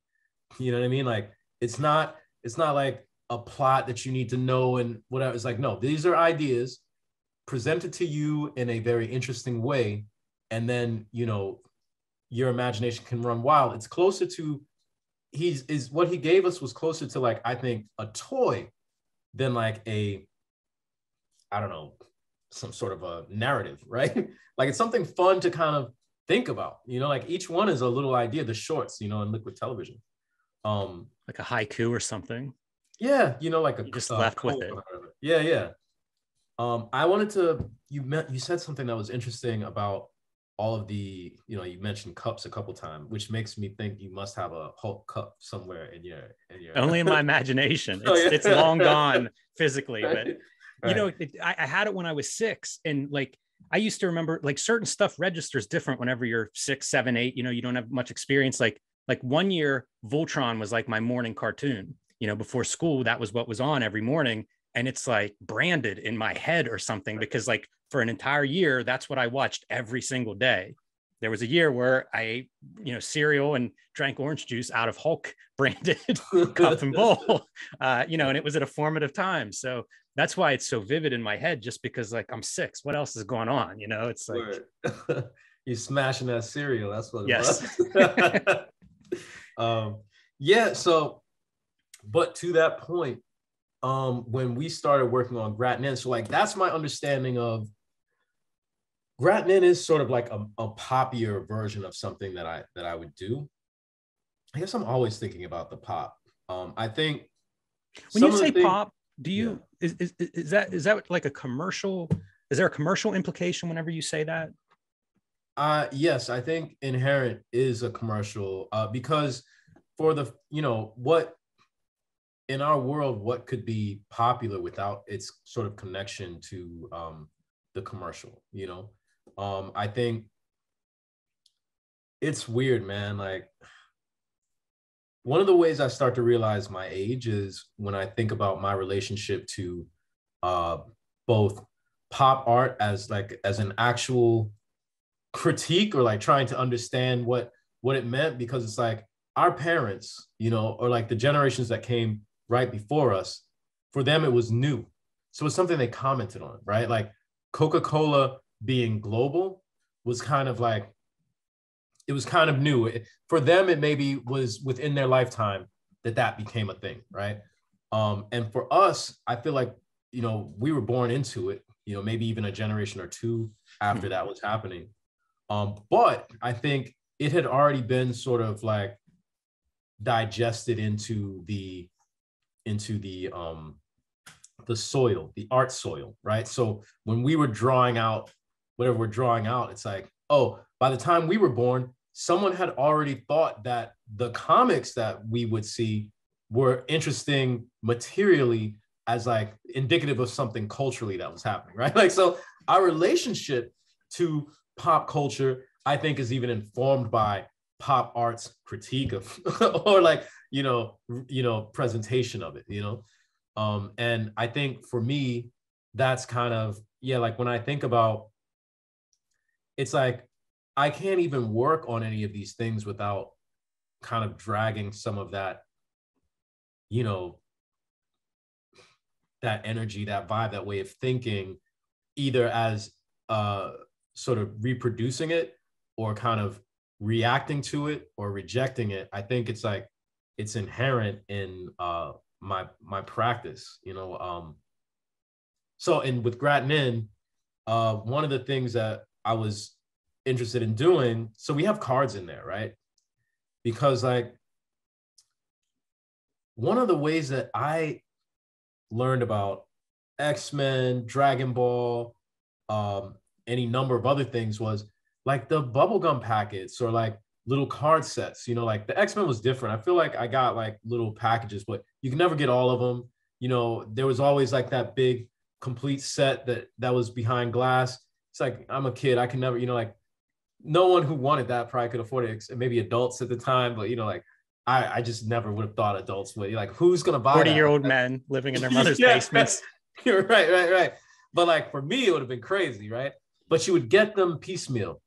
You know what I mean? Like it's not, it's not like a plot that you need to know and whatever. It's like, no, these are ideas presented to you in a very interesting way. And then, you know, your imagination can run wild. It's closer to he's is what he gave us was closer to like, I think, a toy than like a, I don't know, some sort of a narrative, right? like it's something fun to kind of think about, you know, like each one is a little idea, the shorts, you know, in liquid television. Um, like a haiku or something. Yeah, you know, like a you just uh, left with it. Yeah, yeah. Um, I wanted to you met you said something that was interesting about all of the you know you mentioned cups a couple times which makes me think you must have a hulk cup somewhere in your in your only in my imagination it's, oh, yeah. it's long gone physically but right. you know it, I, I, had it when i was six and like i used to remember like certain stuff registers different whenever you're six seven eight you know you don't have much experience like like one year voltron was like my morning cartoon you know before school that was what was on every morning and it's like branded in my head or something because like for an entire year that's what i watched every single day. There was a year where i ate you know cereal and drank orange juice out of hulk branded cup and bowl uh, you know and it was at a formative time. So that's why it's so vivid in my head just because like i'm six. What else is going on? You know it's like you're smashing that cereal that's what yes. um, yeah so but to that point um, when we started working on Gratnin. So like that's my understanding of Gratnin is sort of like a, a poppier version of something that I that I would do. I guess I'm always thinking about the pop. Um, I think when you say things, pop, do you yeah. is, is is that is that like a commercial? Is there a commercial implication whenever you say that? Uh yes, I think inherent is a commercial uh, because for the you know what in our world, what could be popular without its sort of connection to um, the commercial? You know, um, I think it's weird, man. Like one of the ways I start to realize my age is when I think about my relationship to uh, both pop art as like as an actual critique or like trying to understand what what it meant because it's like our parents, you know, or like the generations that came right before us, for them it was new. So it's something they commented on, right? Like Coca-Cola being global was kind of like it was kind of new for them. It maybe was within their lifetime that that became a thing, right? Um, and for us, I feel like you know we were born into it. You know, maybe even a generation or two after that was happening. Um, but I think it had already been sort of like digested into the into the um the soil, the art soil, right? So when we were drawing out whatever we're drawing out, it's like, oh, by the time we were born, someone had already thought that the comics that we would see were interesting materially as like indicative of something culturally that was happening, right? Like, so our relationship to pop culture, I think, is even informed by pop art's critique of or like you know you know presentation of it you know? Um and i think for me that's kind of yeah like when i think about it's like i can't even work on any of these things without kind of dragging some of that you know that energy that vibe that way of thinking either as uh sort of reproducing it or kind of reacting to it or rejecting it i think it's like it's inherent in uh my my practice you know um so and with Gratnin uh one of the things that i was interested in doing so we have cards in there right? Because like one of the ways that i learned about x-men dragon ball um any number of other things was like the bubblegum packets or like little card sets. You know, like the X Men was different. I feel like I got like little packages, but you can never get all of them. You know, there was always like that big complete set that that was behind glass. It's like I'm a kid. I can never, you know, like no one who wanted that probably could afford it. Maybe adults at the time, but you know, like I, I just never would have thought adults would. Like, who's gonna buy? Forty year old men living in their mother's yeah, basements. You're right, right, right. But like for me, it would have been crazy, right? But you would get them piecemeal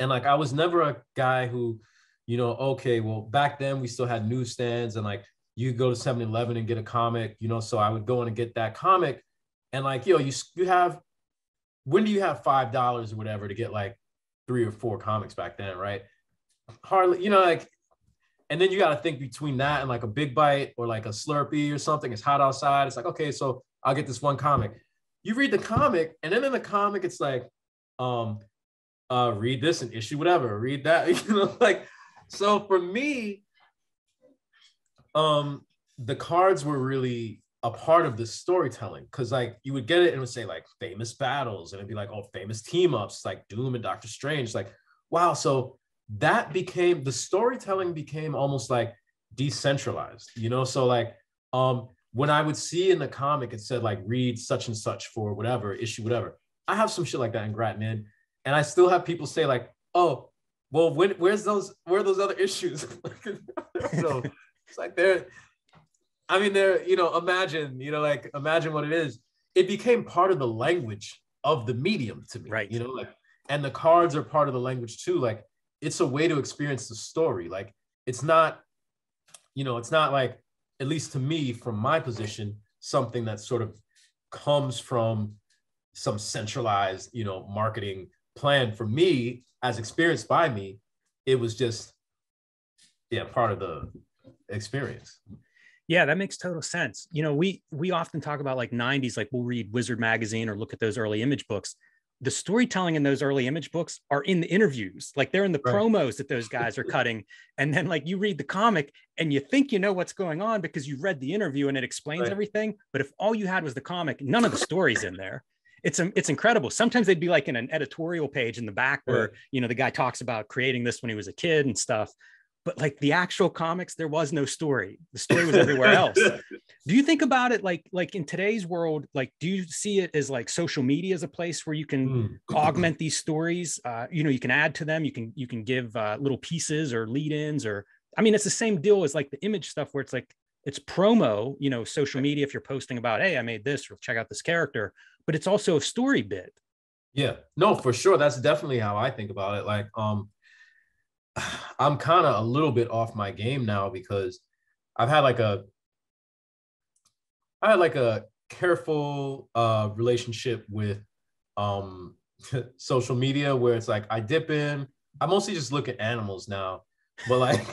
and like I was never a guy who, you know, okay, well, back then we still had newsstands and like you go to 7-Eleven and get a comic, you know, so I would go in and get that comic. And like, yo, you you have when do you have five dollars or whatever to get like three or four comics back then, right? Hardly, you know, like, and then you got to think between that and like a big bite or like a Slurpee or something. It's hot outside. It's like, okay, so I'll get this one comic. You read the comic, and then in the comic, it's like, um, uh, read this and issue whatever, read that, you know, like so for me, um, the cards were really a part of the storytelling because like you would get it and it would say like famous battles and it'd be like oh famous team ups like Doom and Doctor Strange like wow so that became the storytelling became almost like decentralized you know so like um when I would see in the comic it said like read such and such for whatever issue whatever I have some shit like that in Gratnin and I still have people say like, "Oh, well, when, where's those? Where are those other issues?" so it's like they're. I mean, they're you know, imagine you know, like imagine what it is. It became part of the language of the medium to me, right? You know, like, and the cards are part of the language too. Like, it's a way to experience the story. Like, it's not, you know, it's not like, at least to me, from my position, something that sort of comes from some centralized, you know, marketing plan for me as experienced by me it was just yeah part of the experience. Yeah that makes total sense. You know we we often talk about like 90s like we'll read wizard magazine or look at those early image books. The storytelling in those early image books are in the interviews. Like they're in the right. promos that those guys are cutting. And then like you read the comic and you think you know what's going on because you read the interview and it explains right. everything. But if all you had was the comic none of the stories in there it's it's incredible. Sometimes they'd be like in an editorial page in the back where right. you know the guy talks about creating this when he was a kid and stuff. But like the actual comics, there was no story. The story was everywhere else. do you think about it like like in today's world? Like, do you see it as like social media as a place where you can mm. augment these stories? Uh, you know, you can add to them. You can you can give uh, little pieces or lead-ins or I mean, it's the same deal as like the image stuff where it's like it's promo, you know, social media. If you're posting about, hey, I made this, or check out this character, but it's also a story bit. Yeah, no, for sure. That's definitely how I think about it. Like, um, I'm kind of a little bit off my game now because I've had like a, I had like a careful uh relationship with um social media where it's like I dip in, I mostly just look at animals now, but like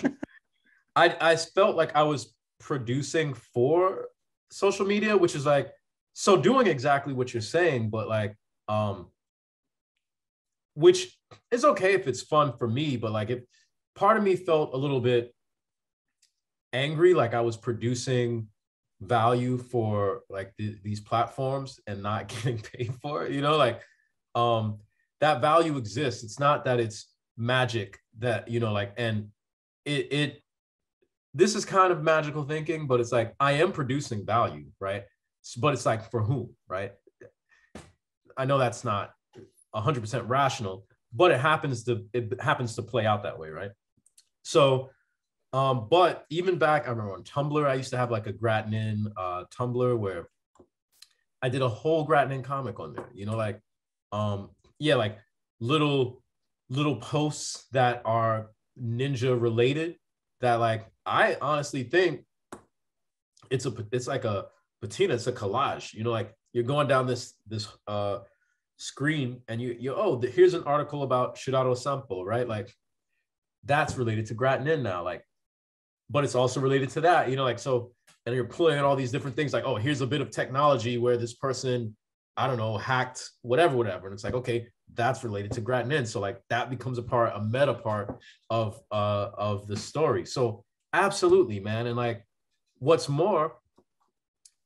I I felt like I was producing for social media, which is like so doing exactly what you're saying, but like um which is okay if it's fun for me, but like if part of me felt a little bit angry, like I was producing value for like th- these platforms and not getting paid for it, you know, like um that value exists. It's not that it's magic that, you know, like and it it this is kind of magical thinking, but it's like I am producing value, right? But it's like for whom, right? I know that's not 100% rational, but it happens to it happens to play out that way, right? So, um, but even back, I remember on Tumblr, I used to have like a Gratinin uh, Tumblr where I did a whole Gratinin comic on there. You know, like, um, yeah, like little little posts that are ninja related that like I honestly think it's a it's like a patina, it's a collage. You know, like you're going down this this uh screen and you you oh here's an article about Shirato Sanpei, right? Like that's related to Gratnin now, like, but it's also related to that, you know, like so. And you're pulling in all these different things, like oh here's a bit of technology where this person, I don't know, hacked whatever, whatever, and it's like okay that's related to Gratnin, so like that becomes a part, a meta part of uh of the story. So absolutely, man, and like what's more,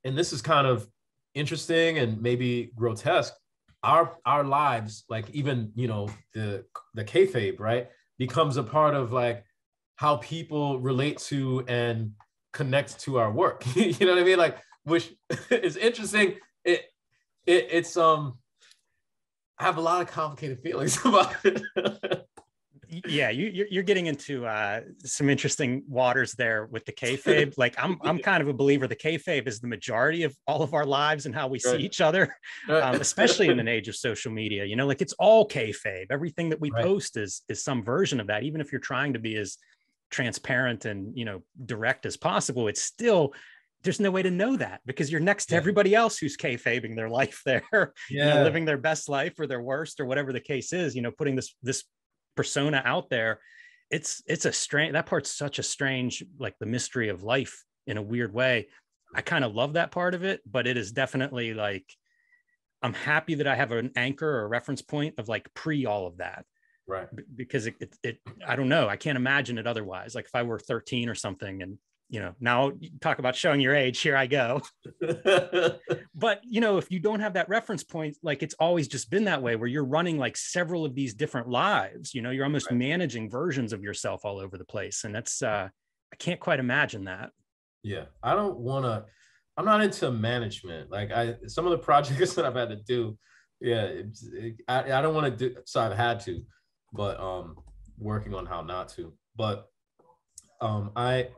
and this is kind of interesting and maybe grotesque our our lives, like even you know the the kayfabe, right, becomes a part of like how people relate to and connect to our work. you know what I mean? Like, which is interesting. It it it's um I have a lot of complicated feelings about it yeah, you, you're getting into uh, some interesting waters there with the kayfabe. like I'm, I'm kind of a believer. The kayfabe is the majority of all of our lives and how we right. see each other, um, especially in an age of social media. You know, like it's all kayfabe. Everything that we right. post is is some version of that. Even if you're trying to be as transparent and you know direct as possible, it's still there's no way to know that because you're next to yeah. everybody else who's kayfabing their life there, yeah. you know, living their best life or their worst or whatever the case is. You know, putting this this persona out there it's it's a strange that part's such a strange like the mystery of life in a weird way. I kind of love that part of it but it is definitely like i'm happy that i have an anchor or a reference point of like pre all of that. Right. Because it, it, it i don't know. I can't imagine it otherwise. Like if i were 13 or something and you know now talk about showing your age here i go but you know if you don't have that reference point like it's always just been that way where you're running like several of these different lives you know you're almost right. managing versions of yourself all over the place and that's uh i can't quite imagine that yeah i don't want to i'm not into management like i some of the projects that i've had to do yeah it, I, I don't want to do so i've had to but um working on how not to but um i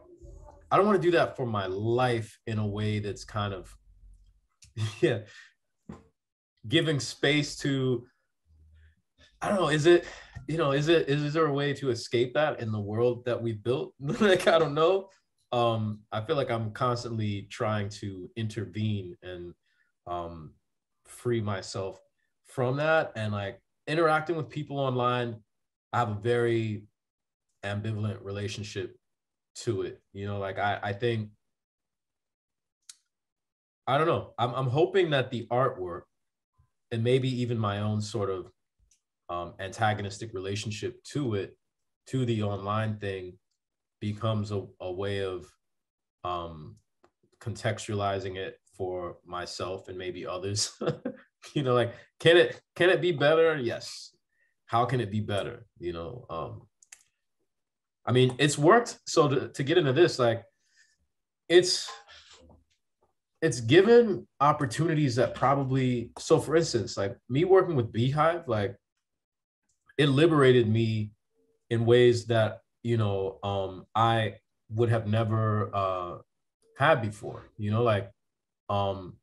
I don't want to do that for my life in a way that's kind of, yeah, giving space to. I don't know. Is it, you know, is it is, is there a way to escape that in the world that we've built? like I don't know. Um, I feel like I'm constantly trying to intervene and um, free myself from that, and like interacting with people online. I have a very ambivalent relationship to it. You know, like I, I think I don't know. I'm I'm hoping that the artwork and maybe even my own sort of um, antagonistic relationship to it, to the online thing, becomes a, a way of um, contextualizing it for myself and maybe others. you know, like can it can it be better? Yes. How can it be better? You know, um, I mean, it's worked. So to, to get into this, like, it's it's given opportunities that probably so for instance like me working with beehive like it liberated me in ways that you know um i would have never uh had before you know like um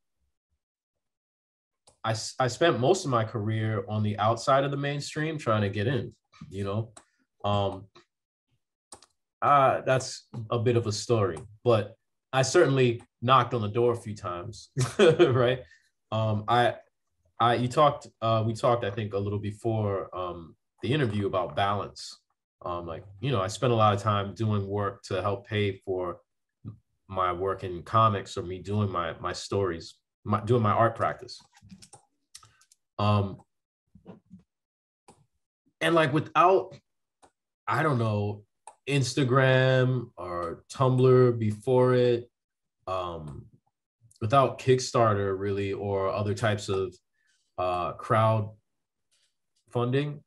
I, I spent most of my career on the outside of the mainstream trying to get in you know um uh, that's a bit of a story, but I certainly knocked on the door a few times, right? Um, I, I, you talked, uh, we talked, I think, a little before um, the interview about balance. Um, like you know, I spent a lot of time doing work to help pay for my work in comics or me doing my my stories, my, doing my art practice. Um, and like without, I don't know, Instagram or Tumblr before it, um, without Kickstarter really or other types of uh, crowd funding,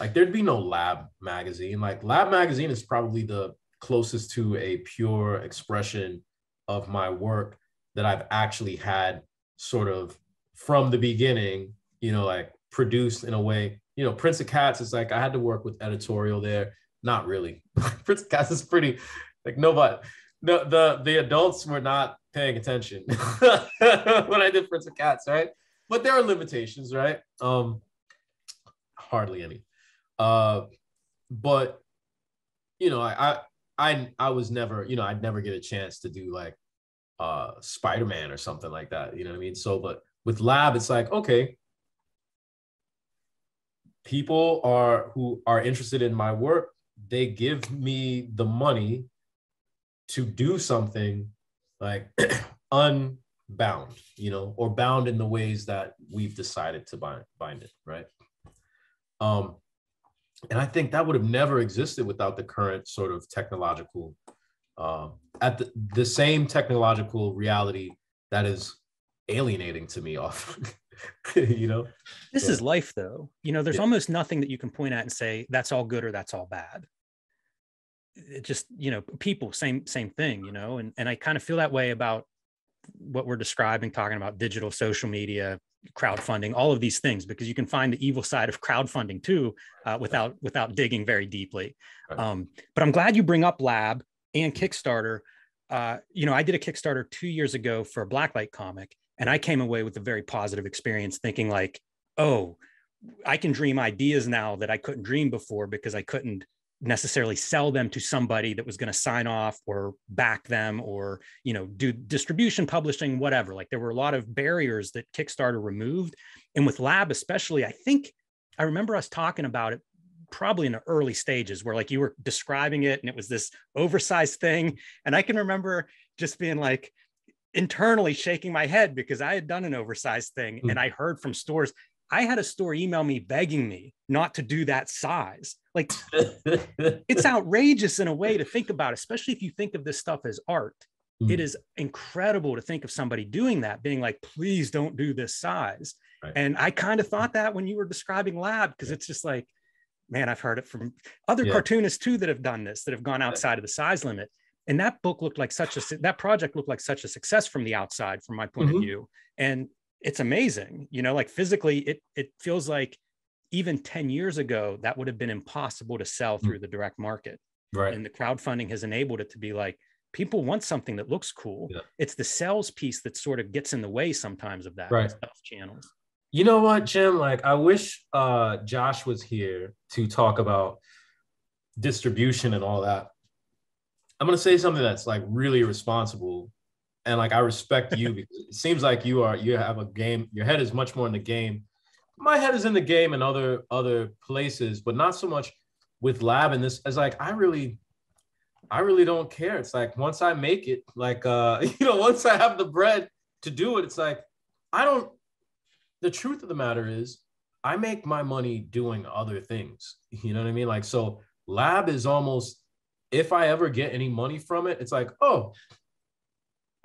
like there'd be no Lab magazine. Like Lab magazine is probably the closest to a pure expression of my work that I've actually had sort of from the beginning, you know, like produced in a way. You know, Prince of Cats is like I had to work with editorial there. Not really. Prince of Cats is pretty like nobody the the the adults were not paying attention when I did Prince of Cats, right? But there are limitations, right? Um hardly any. Uh but you know, I I I, I was never, you know, I'd never get a chance to do like uh Spider-Man or something like that. You know what I mean? So, but with lab, it's like, okay, people are who are interested in my work, they give me the money to do something like unbound, you know, or bound in the ways that we've decided to bind, bind it, right? Um, and I think that would have never existed without the current sort of technological, uh, at the, the same technological reality that is alienating to me off. you know, this so. is life, though. You know, there's yeah. almost nothing that you can point at and say that's all good or that's all bad. It just, you know, people, same same thing. You know, and and I kind of feel that way about what we're describing, talking about digital social media, crowdfunding, all of these things, because you can find the evil side of crowdfunding too, uh, without without digging very deeply. Right. Um, but I'm glad you bring up Lab and Kickstarter. Uh, you know, I did a Kickstarter two years ago for a Blacklight comic, and I came away with a very positive experience, thinking like, oh, I can dream ideas now that I couldn't dream before because I couldn't necessarily sell them to somebody that was going to sign off or back them or you know do distribution publishing whatever. Like there were a lot of barriers that kickstarter removed. And with lab especially i think i remember us talking about it probably in the early stages where like you were describing it and it was this oversized thing. And i can remember just being like internally shaking my head because i had done an oversized thing mm. and i heard from stores I had a store email me begging me not to do that size. Like it's outrageous in a way to think about, especially if you think of this stuff as art. Mm. It is incredible to think of somebody doing that, being like, please don't do this size. Right. And I kind of thought that when you were describing lab, because it's just like, man, I've heard it from other yeah. cartoonists too that have done this, that have gone outside of the size limit. And that book looked like such a that project looked like such a success from the outside, from my point mm-hmm. of view. And it's amazing you know like physically it it feels like even 10 years ago that would have been impossible to sell mm. through the direct market right and the crowdfunding has enabled it to be like people want something that looks cool yeah. it's the sales piece that sort of gets in the way sometimes of that right channels you know what jim like i wish uh josh was here to talk about distribution and all that i'm going to say something that's like really responsible and like I respect you because it seems like you are you have a game. Your head is much more in the game. My head is in the game and other other places, but not so much with lab and this. As like I really, I really don't care. It's like once I make it, like uh, you know, once I have the bread to do it, it's like I don't. The truth of the matter is, I make my money doing other things. You know what I mean? Like so, lab is almost if I ever get any money from it, it's like, oh,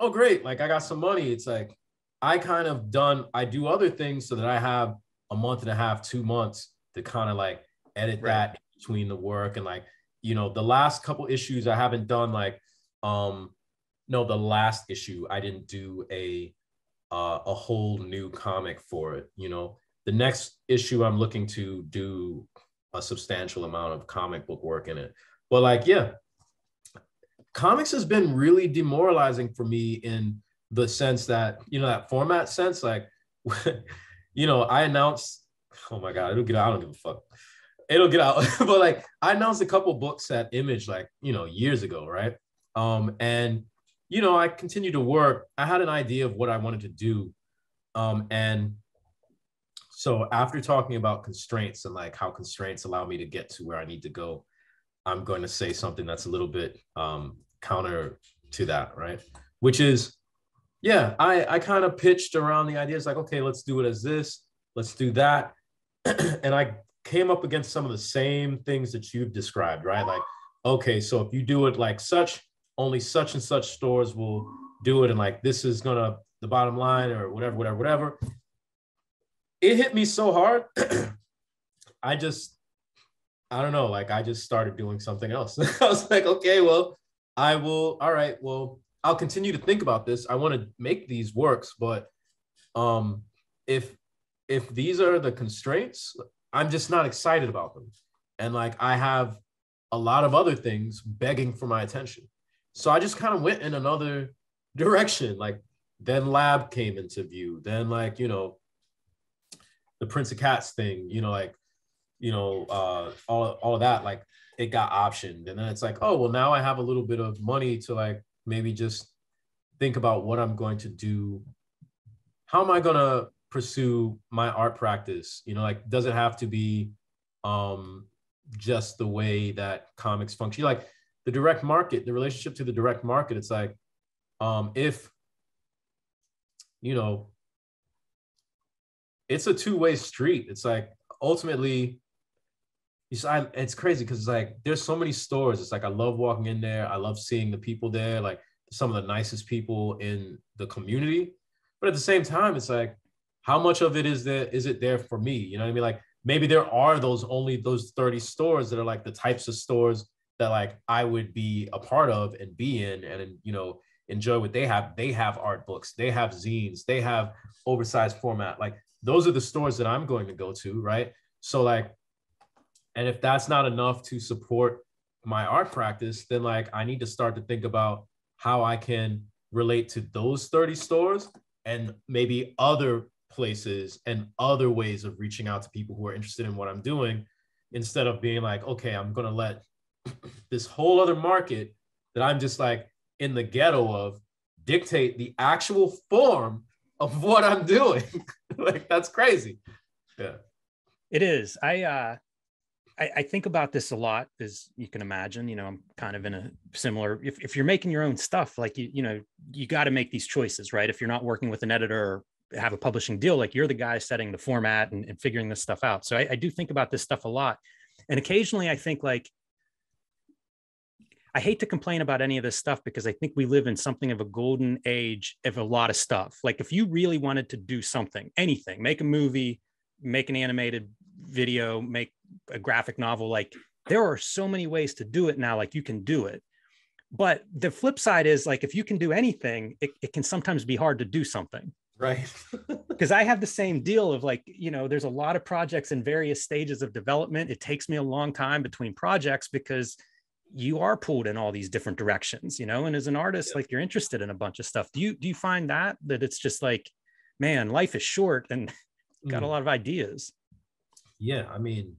oh great. Like i got some money. It's like i kind of done i do other things so that i have a month and a half two months to kind of like edit right. that between the work and like you know the last couple issues i haven't done like um no the last issue i didn't do a uh, a whole new comic for it you know? The next issue i'm looking to do a substantial amount of comic book work in it but like yeah comics has been really demoralizing for me in the sense that you know that format sense like you know i announced oh my god it'll get out i don't give a fuck. It'll get out. But like i announced a couple books at image like you know years ago right? Um and you know i continued to work. I had an idea of what i wanted to do. Um and so after talking about constraints and like how constraints allow me to get to where I need to go, I'm going to say something that's a little bit um, counter to that, right? Which is, yeah, I I kind of pitched around the ideas like, okay, let's do it as this, let's do that, and I came up against some of the same things that you've described, right? Like, okay, so if you do it like such, only such and such stores will do it, and like this is gonna the bottom line or whatever, whatever, whatever. It hit me so hard. I just, I don't know, like I just started doing something else. I was like, okay, well, I will, all right, well, I'll continue to think about this. I want to make these works, but um if if these are the constraints, I'm just not excited about them. And like I have a lot of other things begging for my attention. So I just kind of went in another direction. Like then lab came into view. Then like, you know, the Prince of Cats thing, you know, like, you know, uh all, all of that, like it got optioned. And then it's like, oh well now I have a little bit of money to like maybe just think about what I'm going to do. How am I gonna pursue my art practice you know like does it have to be um just the way that comics function like the direct market the relationship to the direct market it's like um if you know it's a two-way street it's like ultimately it's crazy because it's like there's so many stores. It's like i love walking in there. I love seeing the people there like some of the nicest people in the community. But at the same time it's like how much of it is there is it there for me? You know what i mean? Like maybe there are those only those 30 stores that are like the types of stores that like i would be a part of and be in and you know enjoy what they have. They have art books. They have zines. They have oversized format. Like those are the stores that i'm going to go to right? So like and if that's not enough to support my art practice then like i need to start to think about how i can relate to those 30 stores and maybe other places and other ways of reaching out to people who are interested in what I'm doing instead of being like, okay, I'm going to let this whole other market that I'm just like in the ghetto of dictate the actual form of what I'm doing. like that's crazy. Yeah. It is. I uh I, I, think about this a lot, as you can imagine. You know, I'm kind of in a similar. If, if you're making your own stuff, like you, you know, you got to make these choices, right? If you're not working with an editor or have a publishing deal, like you're the guy setting the format and, and figuring this stuff out. So I, I do think about this stuff a lot. And occasionally I think like, I hate to complain about any of this stuff because I think we live in something of a golden age of a lot of stuff. Like if you really wanted to do something, anything, make a movie, make an animated video, make a graphic novel, like there are so many ways to do it now. Like you can do it. But the flip side is like if you can do anything, it, it can sometimes be hard to do something. Right. Because I have the same deal of like, you know, there's a lot of projects in various stages of development. It takes me a long time between projects because you are pulled in all these different directions, you know, and as an artist, yeah. like you're interested in a bunch of stuff. Do you do you find that that it's just like, man, life is short and got mm. a lot of ideas? Yeah, I mean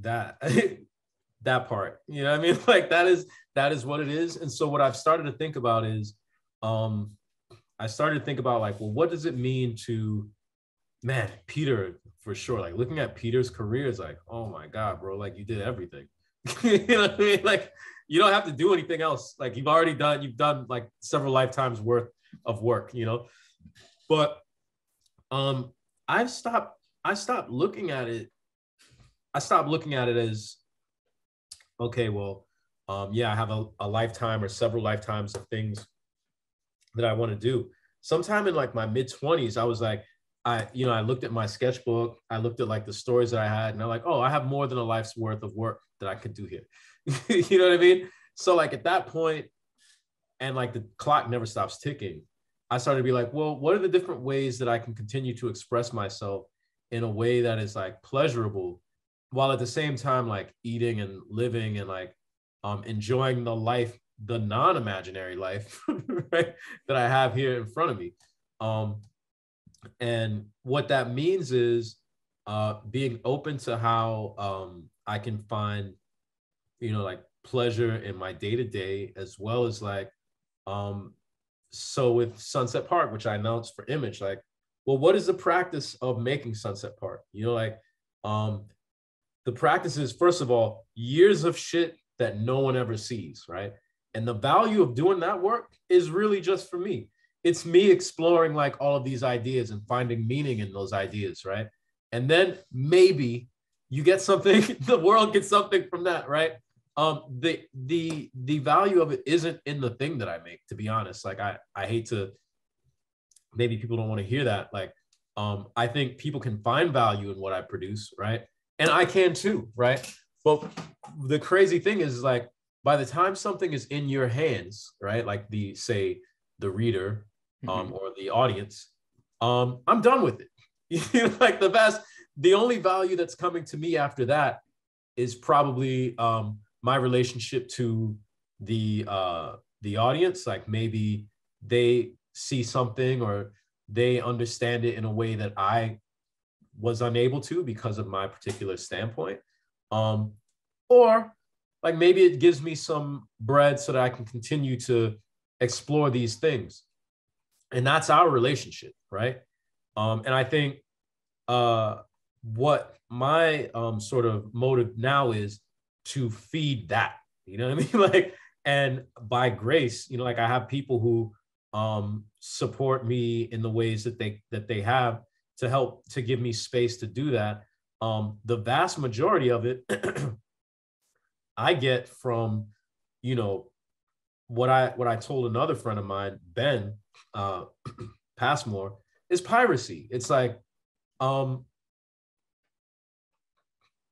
that that part, you know, I mean, like that is that is what it is. And so what I've started to think about is um I started to think about like, well, what does it mean to, man, Peter for sure. Like looking at Peter's career is like, oh my god, bro, like you did everything. you know what I mean? Like you don't have to do anything else. Like you've already done, you've done like several lifetimes worth of work. You know, but um, I've stopped. I stopped looking at it. I stopped looking at it as, okay, well, um, yeah, I have a, a lifetime or several lifetimes of things that I want to do. Sometime in like my mid 20s, I was like, I, you know, I looked at my sketchbook, I looked at like the stories that I had, and I'm like, oh, I have more than a life's worth of work that I could do here. you know what I mean? So like at that point, and like the clock never stops ticking, I started to be like, well, what are the different ways that I can continue to express myself in a way that is like pleasurable while at the same time like eating and living and like um enjoying the life the non-imaginary life right, that I have here in front of me. Um, and what that means is uh, being open to how um, I can find, you know, like pleasure in my day to day, as well as like, um, so with Sunset Park, which I announced for Image, like well, what is the practice of making Sunset Park? You know, like um, the practice is first of all years of shit that no one ever sees, right? And the value of doing that work is really just for me. It's me exploring like all of these ideas and finding meaning in those ideas, right? And then maybe you get something, the world gets something from that, right? Um, the the the value of it isn't in the thing that I make, to be honest. Like I I hate to maybe people don't want to hear that. Like um, I think people can find value in what I produce, right? And I can too, right? But the crazy thing is like by the time something is in your hands, right? Like the say the reader um, mm-hmm. or the audience, um, I'm done with it. like the best, the only value that's coming to me after that is probably um, my relationship to the uh, the audience. Like maybe they see something or they understand it in a way that I was unable to because of my particular standpoint. Um, or like maybe it gives me some bread so that I can continue to explore these things. And that's our relationship, right? Um, and I think uh, what my um, sort of motive now is to feed that, you know what I mean? like, and by grace, you know, like I have people who um, support me in the ways that they that they have to help to give me space to do that. Um, the vast majority of it I get from, you know, what I what I told another friend of mine, Ben uh, Passmore, is piracy. It's like, um,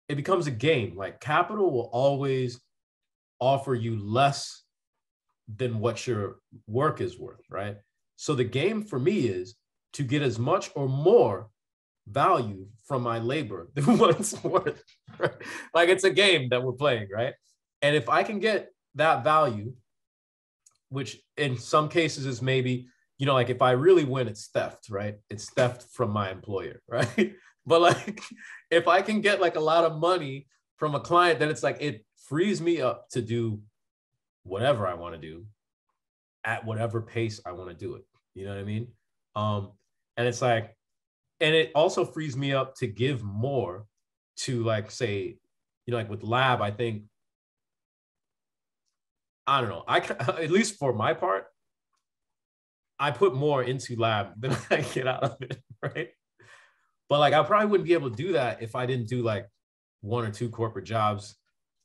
it becomes a game. Like capital will always offer you less than what your work is worth, right? So the game for me is to get as much or more value from my labor than what it's worth. Right? Like it's a game that we're playing, right? And if I can get that value, which in some cases is maybe, you know, like if I really win, it's theft, right? It's theft from my employer, right? but like if I can get like a lot of money from a client, then it's like it frees me up to do whatever I want to do at whatever pace I want to do it. You know what I mean? Um, and it's like, and it also frees me up to give more to like say, you know, like with lab, I think I don't know. I at least for my part, I put more into lab than I get out of it, right? But like I probably wouldn't be able to do that if I didn't do like one or two corporate jobs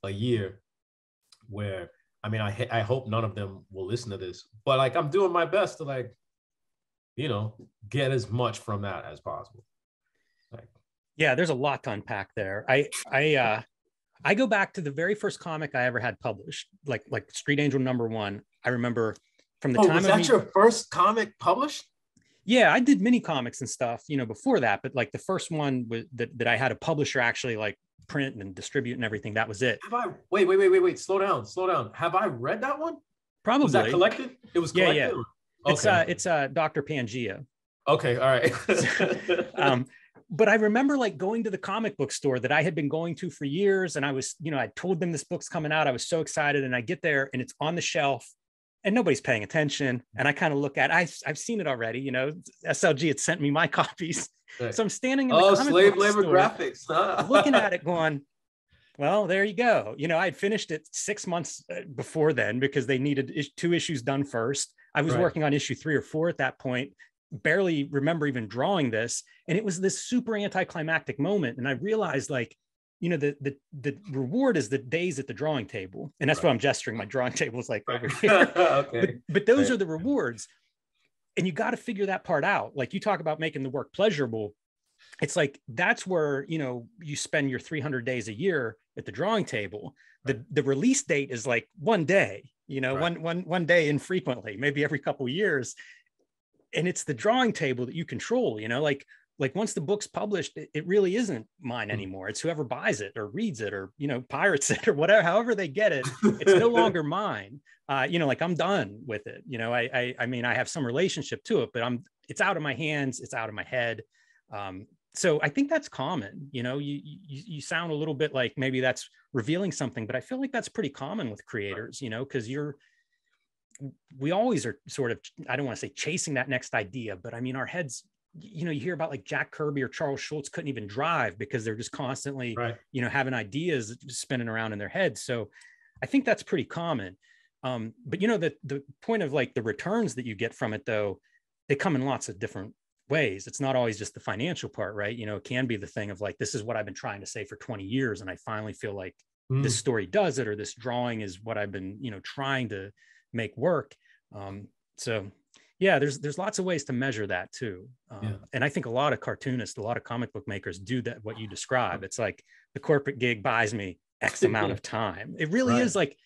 a year where I mean I I hope none of them will listen to this, but like I'm doing my best to like you know, get as much from that as possible. Like, yeah, there's a lot to unpack there. I I uh I go back to the very first comic I ever had published, like like Street Angel number one. I remember from the oh, time was that me, your first comic published? Yeah, I did mini comics and stuff, you know, before that. But like the first one was that, that I had a publisher actually like print and distribute and everything. That was it. Have I wait, wait, wait, wait, wait, slow down, slow down. Have I read that one? Probably. Was that collected? It was collected. Yeah, yeah. Okay. It's uh it's uh Dr. Pangea. Okay, all right. um, but I remember like going to the comic book store that I had been going to for years, and I was, you know, I told them this book's coming out. I was so excited, and I get there and it's on the shelf, and nobody's paying attention. And I kind of look at, I, I've seen it already. You know, SLG had sent me my copies, right. so I'm standing in the oh slave labor store, graphics, huh? looking at it, going, well, there you go. You know, I'd finished it six months uh, before then because they needed two issues done first. I was right. working on issue three or four at that point, barely remember even drawing this. And it was this super anticlimactic moment. And I realized like, you know, the the the reward is the days at the drawing table. And that's right. what I'm gesturing. My drawing table is like over here. okay. But, but those right. are the rewards. And you got to figure that part out. Like you talk about making the work pleasurable it's like that's where you know you spend your 300 days a year at the drawing table the the release date is like one day you know right. one one one day infrequently maybe every couple years and it's the drawing table that you control you know like like once the book's published it, it really isn't mine hmm. anymore it's whoever buys it or reads it or you know pirates it or whatever however they get it it's no longer mine uh, you know like i'm done with it you know I, I i mean i have some relationship to it but i'm it's out of my hands it's out of my head um, so I think that's common. You know, you, you you sound a little bit like maybe that's revealing something, but I feel like that's pretty common with creators. You know, because you're we always are sort of I don't want to say chasing that next idea, but I mean our heads you know, you hear about like Jack Kirby or Charles Schulz couldn't even drive because they're just constantly, right. you know, having ideas spinning around in their heads. So I think that's pretty common. Um, but you know, the the point of like the returns that you get from it though, they come in lots of different ways. It's not always just the financial part, right? You know, it can be the thing of like, this is what I've been trying to say for 20 years. And I finally feel like mm. this story does it, or this drawing is what I've been, you know, trying to make work. Um, so yeah, there's there's lots of ways to measure that too. Um, yeah. And I think a lot of cartoonists, a lot of comic book makers do that. What you describe, it's like the corporate gig buys me X amount of time. It really right. is like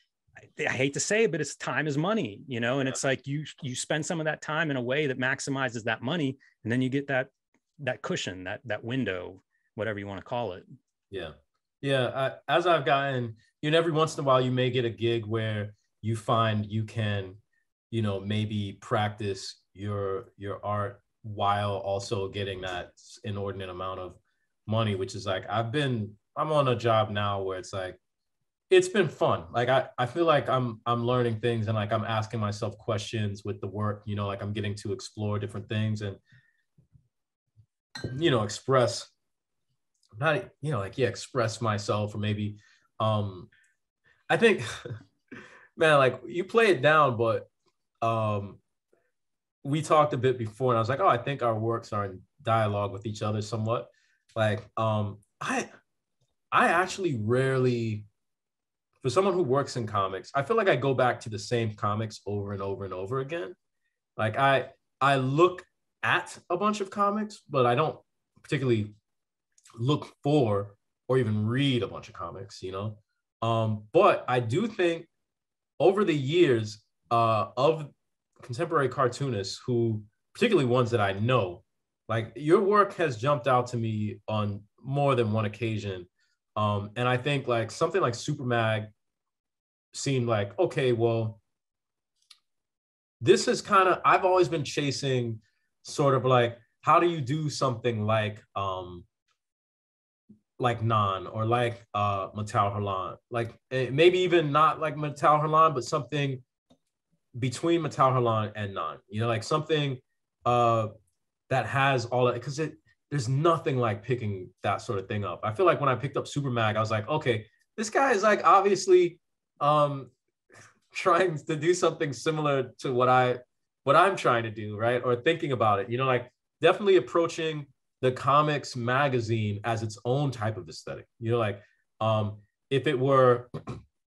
I hate to say it, but it's time is money, you know, and it's like you you spend some of that time in a way that maximizes that money, and then you get that that cushion, that that window, whatever you want to call it. Yeah, yeah. I, as I've gotten, you know, every once in a while, you may get a gig where you find you can you know maybe practice your your art while also getting that inordinate amount of money which is like i've been i'm on a job now where it's like it's been fun. Like i i feel like i'm i'm learning things and like i'm asking myself questions with the work you know like i'm getting to explore different things and you know express not you know like yeah express myself or maybe um i think man like you play it down but um, we talked a bit before, and I was like, oh, I think our works are in dialogue with each other somewhat. Like, um, I, I actually rarely, for someone who works in comics, I feel like I go back to the same comics over and over and over again. Like, I, I look at a bunch of comics, but I don't particularly look for or even read a bunch of comics, you know. Um, but I do think over the years, uh, of contemporary cartoonists who, particularly ones that I know, like your work has jumped out to me on more than one occasion. Um, and I think like something like Super Mag seemed like, okay, well, this is kind of, I've always been chasing sort of like, how do you do something like, um, like Nan or like uh Métal Hurlant, like eh, maybe even not like Métal Hurlant, but something between Métal Hurlant and Non. You know, like something uh that has all that because it there's nothing like picking that sort of thing up. I feel like when I picked up Super Mag, I was like, okay, this guy is like obviously um trying to do something similar to what I what I'm trying to do, right? Or thinking about it. You know, like definitely approaching the comics magazine as its own type of aesthetic. You know, like um if it were,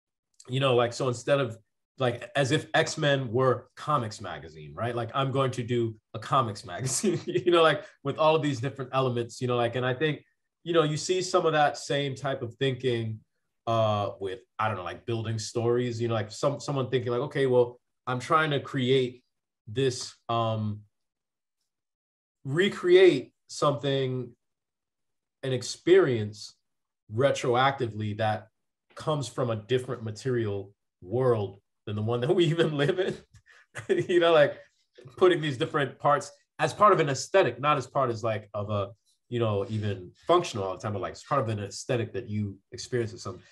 you know, like so instead of like as if X-Men were comics magazine, right? Like I'm going to do a comics magazine, you know, like with all of these different elements, you know, like, and I think, you know, you see some of that same type of thinking uh with, I don't know, like building stories, you know, like some someone thinking like, okay, well, I'm trying to create this um recreate something, an experience retroactively that comes from a different material world than the one that we even live in. you know, like putting these different parts as part of an aesthetic, not as part as like of a, you know, even functional all the time, but like it's part of an aesthetic that you experience with something.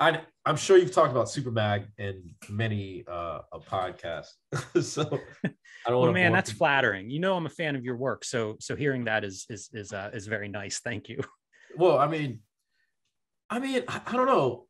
I, I'm sure you've talked about Super Mag in many uh, a podcast. so I don't. well, man, that's people. flattering. You know, I'm a fan of your work, so so hearing that is is is uh, is very nice. Thank you. Well, I mean, I mean, I, I don't know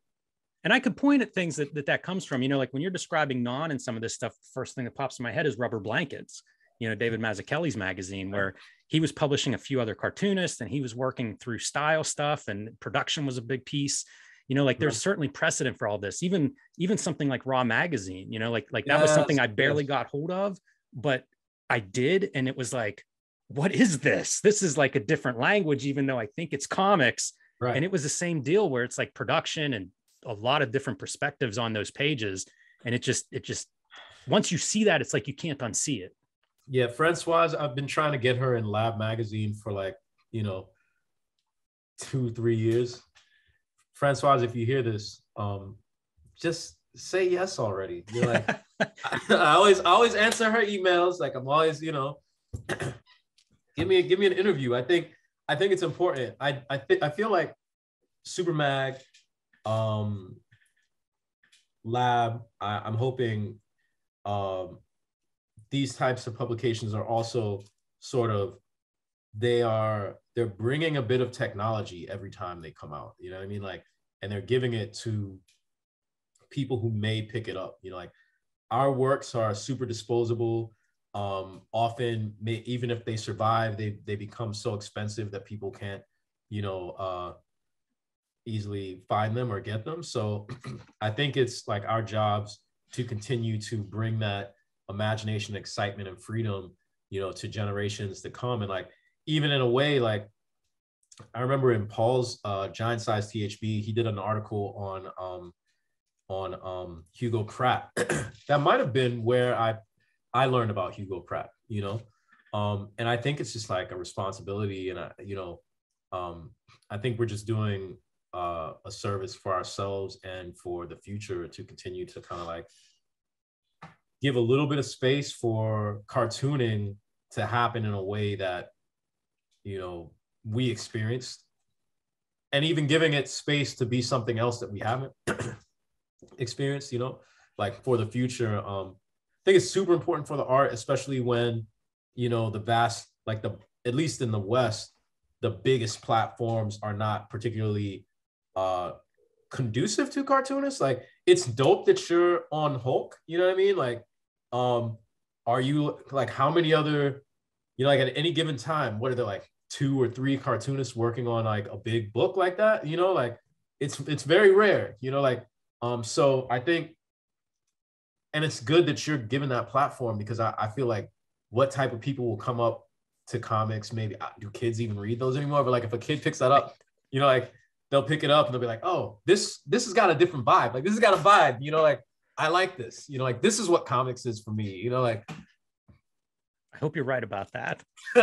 and I could point at things that, that that comes from, you know, like when you're describing non and some of this stuff, first thing that pops in my head is rubber blankets, you know, David Mazzucchelli's magazine, where he was publishing a few other cartoonists and he was working through style stuff and production was a big piece. You know, like there's yeah. certainly precedent for all this, even, even something like raw magazine, you know, like, like that yes, was something I barely yes. got hold of, but I did. And it was like, what is this? This is like a different language, even though I think it's comics. Right. And it was the same deal where it's like production and a lot of different perspectives on those pages. And it just it just once you see that it's like you can't unsee it. Yeah francoise i've been trying to get her in lab magazine for like you know two three years. Francoise if you hear this um just say yes already. You're like i always I always answer her emails. Like i'm always you know give me give me an interview. I think i think it's important. I i, th- I feel like super mag um, lab. I, am hoping um, these types of publications are also sort of they are they're bringing a bit of technology every time they come out. You know what I mean? Like, and they're giving it to people who may pick it up. You know, like our works are super disposable. Um, often, may, even if they survive, they they become so expensive that people can't, you know, uh, easily find them or get them. So, I think it's like our jobs to continue to bring that imagination, excitement, and freedom, you know, to generations to come. And like, even in a way, like I remember in Paul's uh, Giant Size THB, he did an article on um, on um, Hugo Pratt. that might have been where I I learned about Hugo Pratt, you know, um, and I think it's just like a responsibility, and I, you know, um, I think we're just doing uh, a service for ourselves and for the future to continue to kind of like give a little bit of space for cartooning to happen in a way that you know we experienced. And even giving it space to be something else that we haven't experienced you know like for the future um i think it's super important for the art especially when you know the vast like the at least in the west the biggest platforms are not particularly uh conducive to cartoonists. Like it's dope that you're on hulk you know what i mean? Like um are you like how many other you know like at any given time what are there like two or three cartoonists working on like a big book like that? You know like it's it's very rare you know like um so i think and it's good that you're given that platform because I, I feel like what type of people will come up to comics maybe uh, do kids even read those anymore? But like if a kid picks that up you know like they'll pick it up and they'll be like oh this this has got a different vibe like this has got a vibe you know like i like this you know like this is what comics is for me you know like I hope you're right about that.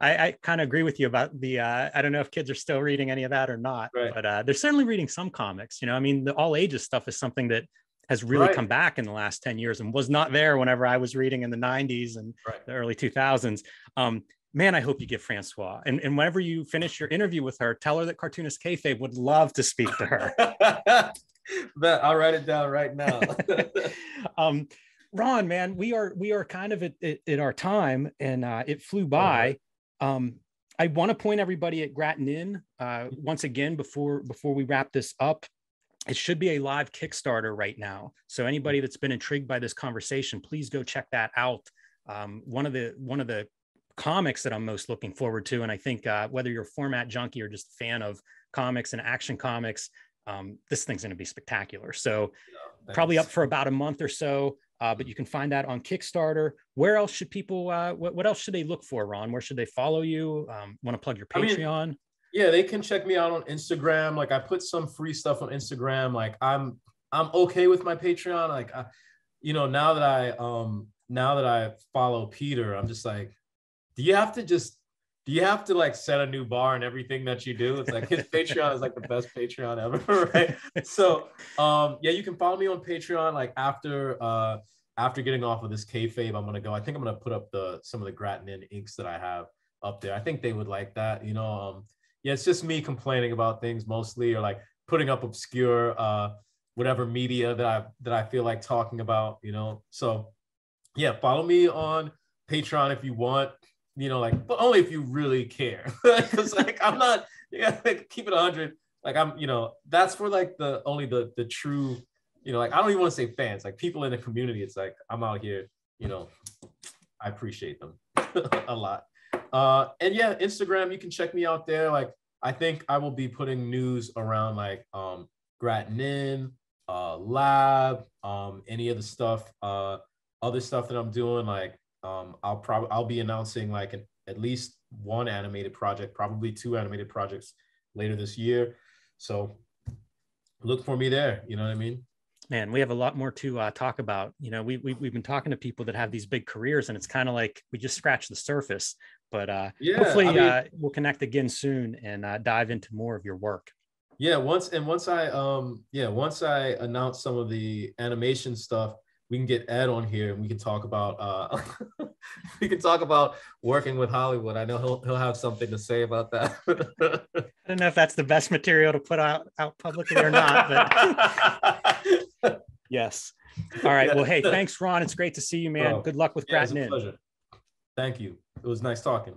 I, I kind of agree with you about the. Uh, I don't know if kids are still reading any of that or not, right. but uh, they're certainly reading some comics. You know, I mean, the all ages stuff is something that has really right. come back in the last 10 years and was not there whenever I was reading in the 90s and right. the early 2000s. Um, man, I hope you get Francois. And, and whenever you finish your interview with her, tell her that Cartoonist Kayfabe would love to speak to her. but I'll write it down right now. um, Ron, man, we are we are kind of at, at, at our time, and uh, it flew by. Um, I want to point everybody at Gratnin uh, once again before before we wrap this up. It should be a live Kickstarter right now. So anybody that's been intrigued by this conversation, please go check that out. Um, one of the one of the comics that I'm most looking forward to, and I think uh, whether you're a format junkie or just a fan of comics and action comics, um, this thing's going to be spectacular. So yeah, probably up for about a month or so. Uh, but you can find that on Kickstarter. Where else should people? Uh, what, what else should they look for, Ron? Where should they follow you? Um, Want to plug your Patreon? I mean, yeah, they can check me out on Instagram. Like I put some free stuff on Instagram. Like I'm I'm okay with my Patreon. Like I, you know, now that I um now that I follow Peter, I'm just like, do you have to just do you have to like set a new bar in everything that you do? It's like his Patreon is like the best Patreon ever, right? So um yeah, you can follow me on Patreon. Like after uh after getting off of this kayfabe, I'm gonna go. I think I'm gonna put up the some of the Gratnin inks that I have up there. I think they would like that. You know, um yeah, it's just me complaining about things mostly or like putting up obscure uh whatever media that I that I feel like talking about, you know. So yeah, follow me on Patreon if you want you know, like, but only if you really care. Because like I'm not, yeah, like, keep it hundred. Like I'm, you know, that's for like the only the the true, you know, like I don't even want to say fans, like people in the community. It's like I'm out here, you know, I appreciate them a lot. Uh, and yeah, Instagram, you can check me out there. Like I think I will be putting news around like um Gratnin, uh, lab, um, any of the stuff, uh, other stuff that I'm doing, like um, I'll probably I'll be announcing like an, at least one animated project, probably two animated projects later this year. So look for me there. You know what I mean? Man, we have a lot more to uh, talk about. You know, we, we we've been talking to people that have these big careers, and it's kind of like we just scratched the surface. But uh, yeah, hopefully, I mean, uh, we'll connect again soon and uh, dive into more of your work. Yeah, once and once I um yeah once I announce some of the animation stuff, we can get Ed on here and we can talk about uh, we can talk about working with Hollywood. I know he'll he'll have something to say about that. I don't know if that's the best material to put out out publicly or not, but yes. All right. Well, hey, thanks, Ron. It's great to see you, man. Good luck with yeah, Gratnin. Thank you. It was nice talking.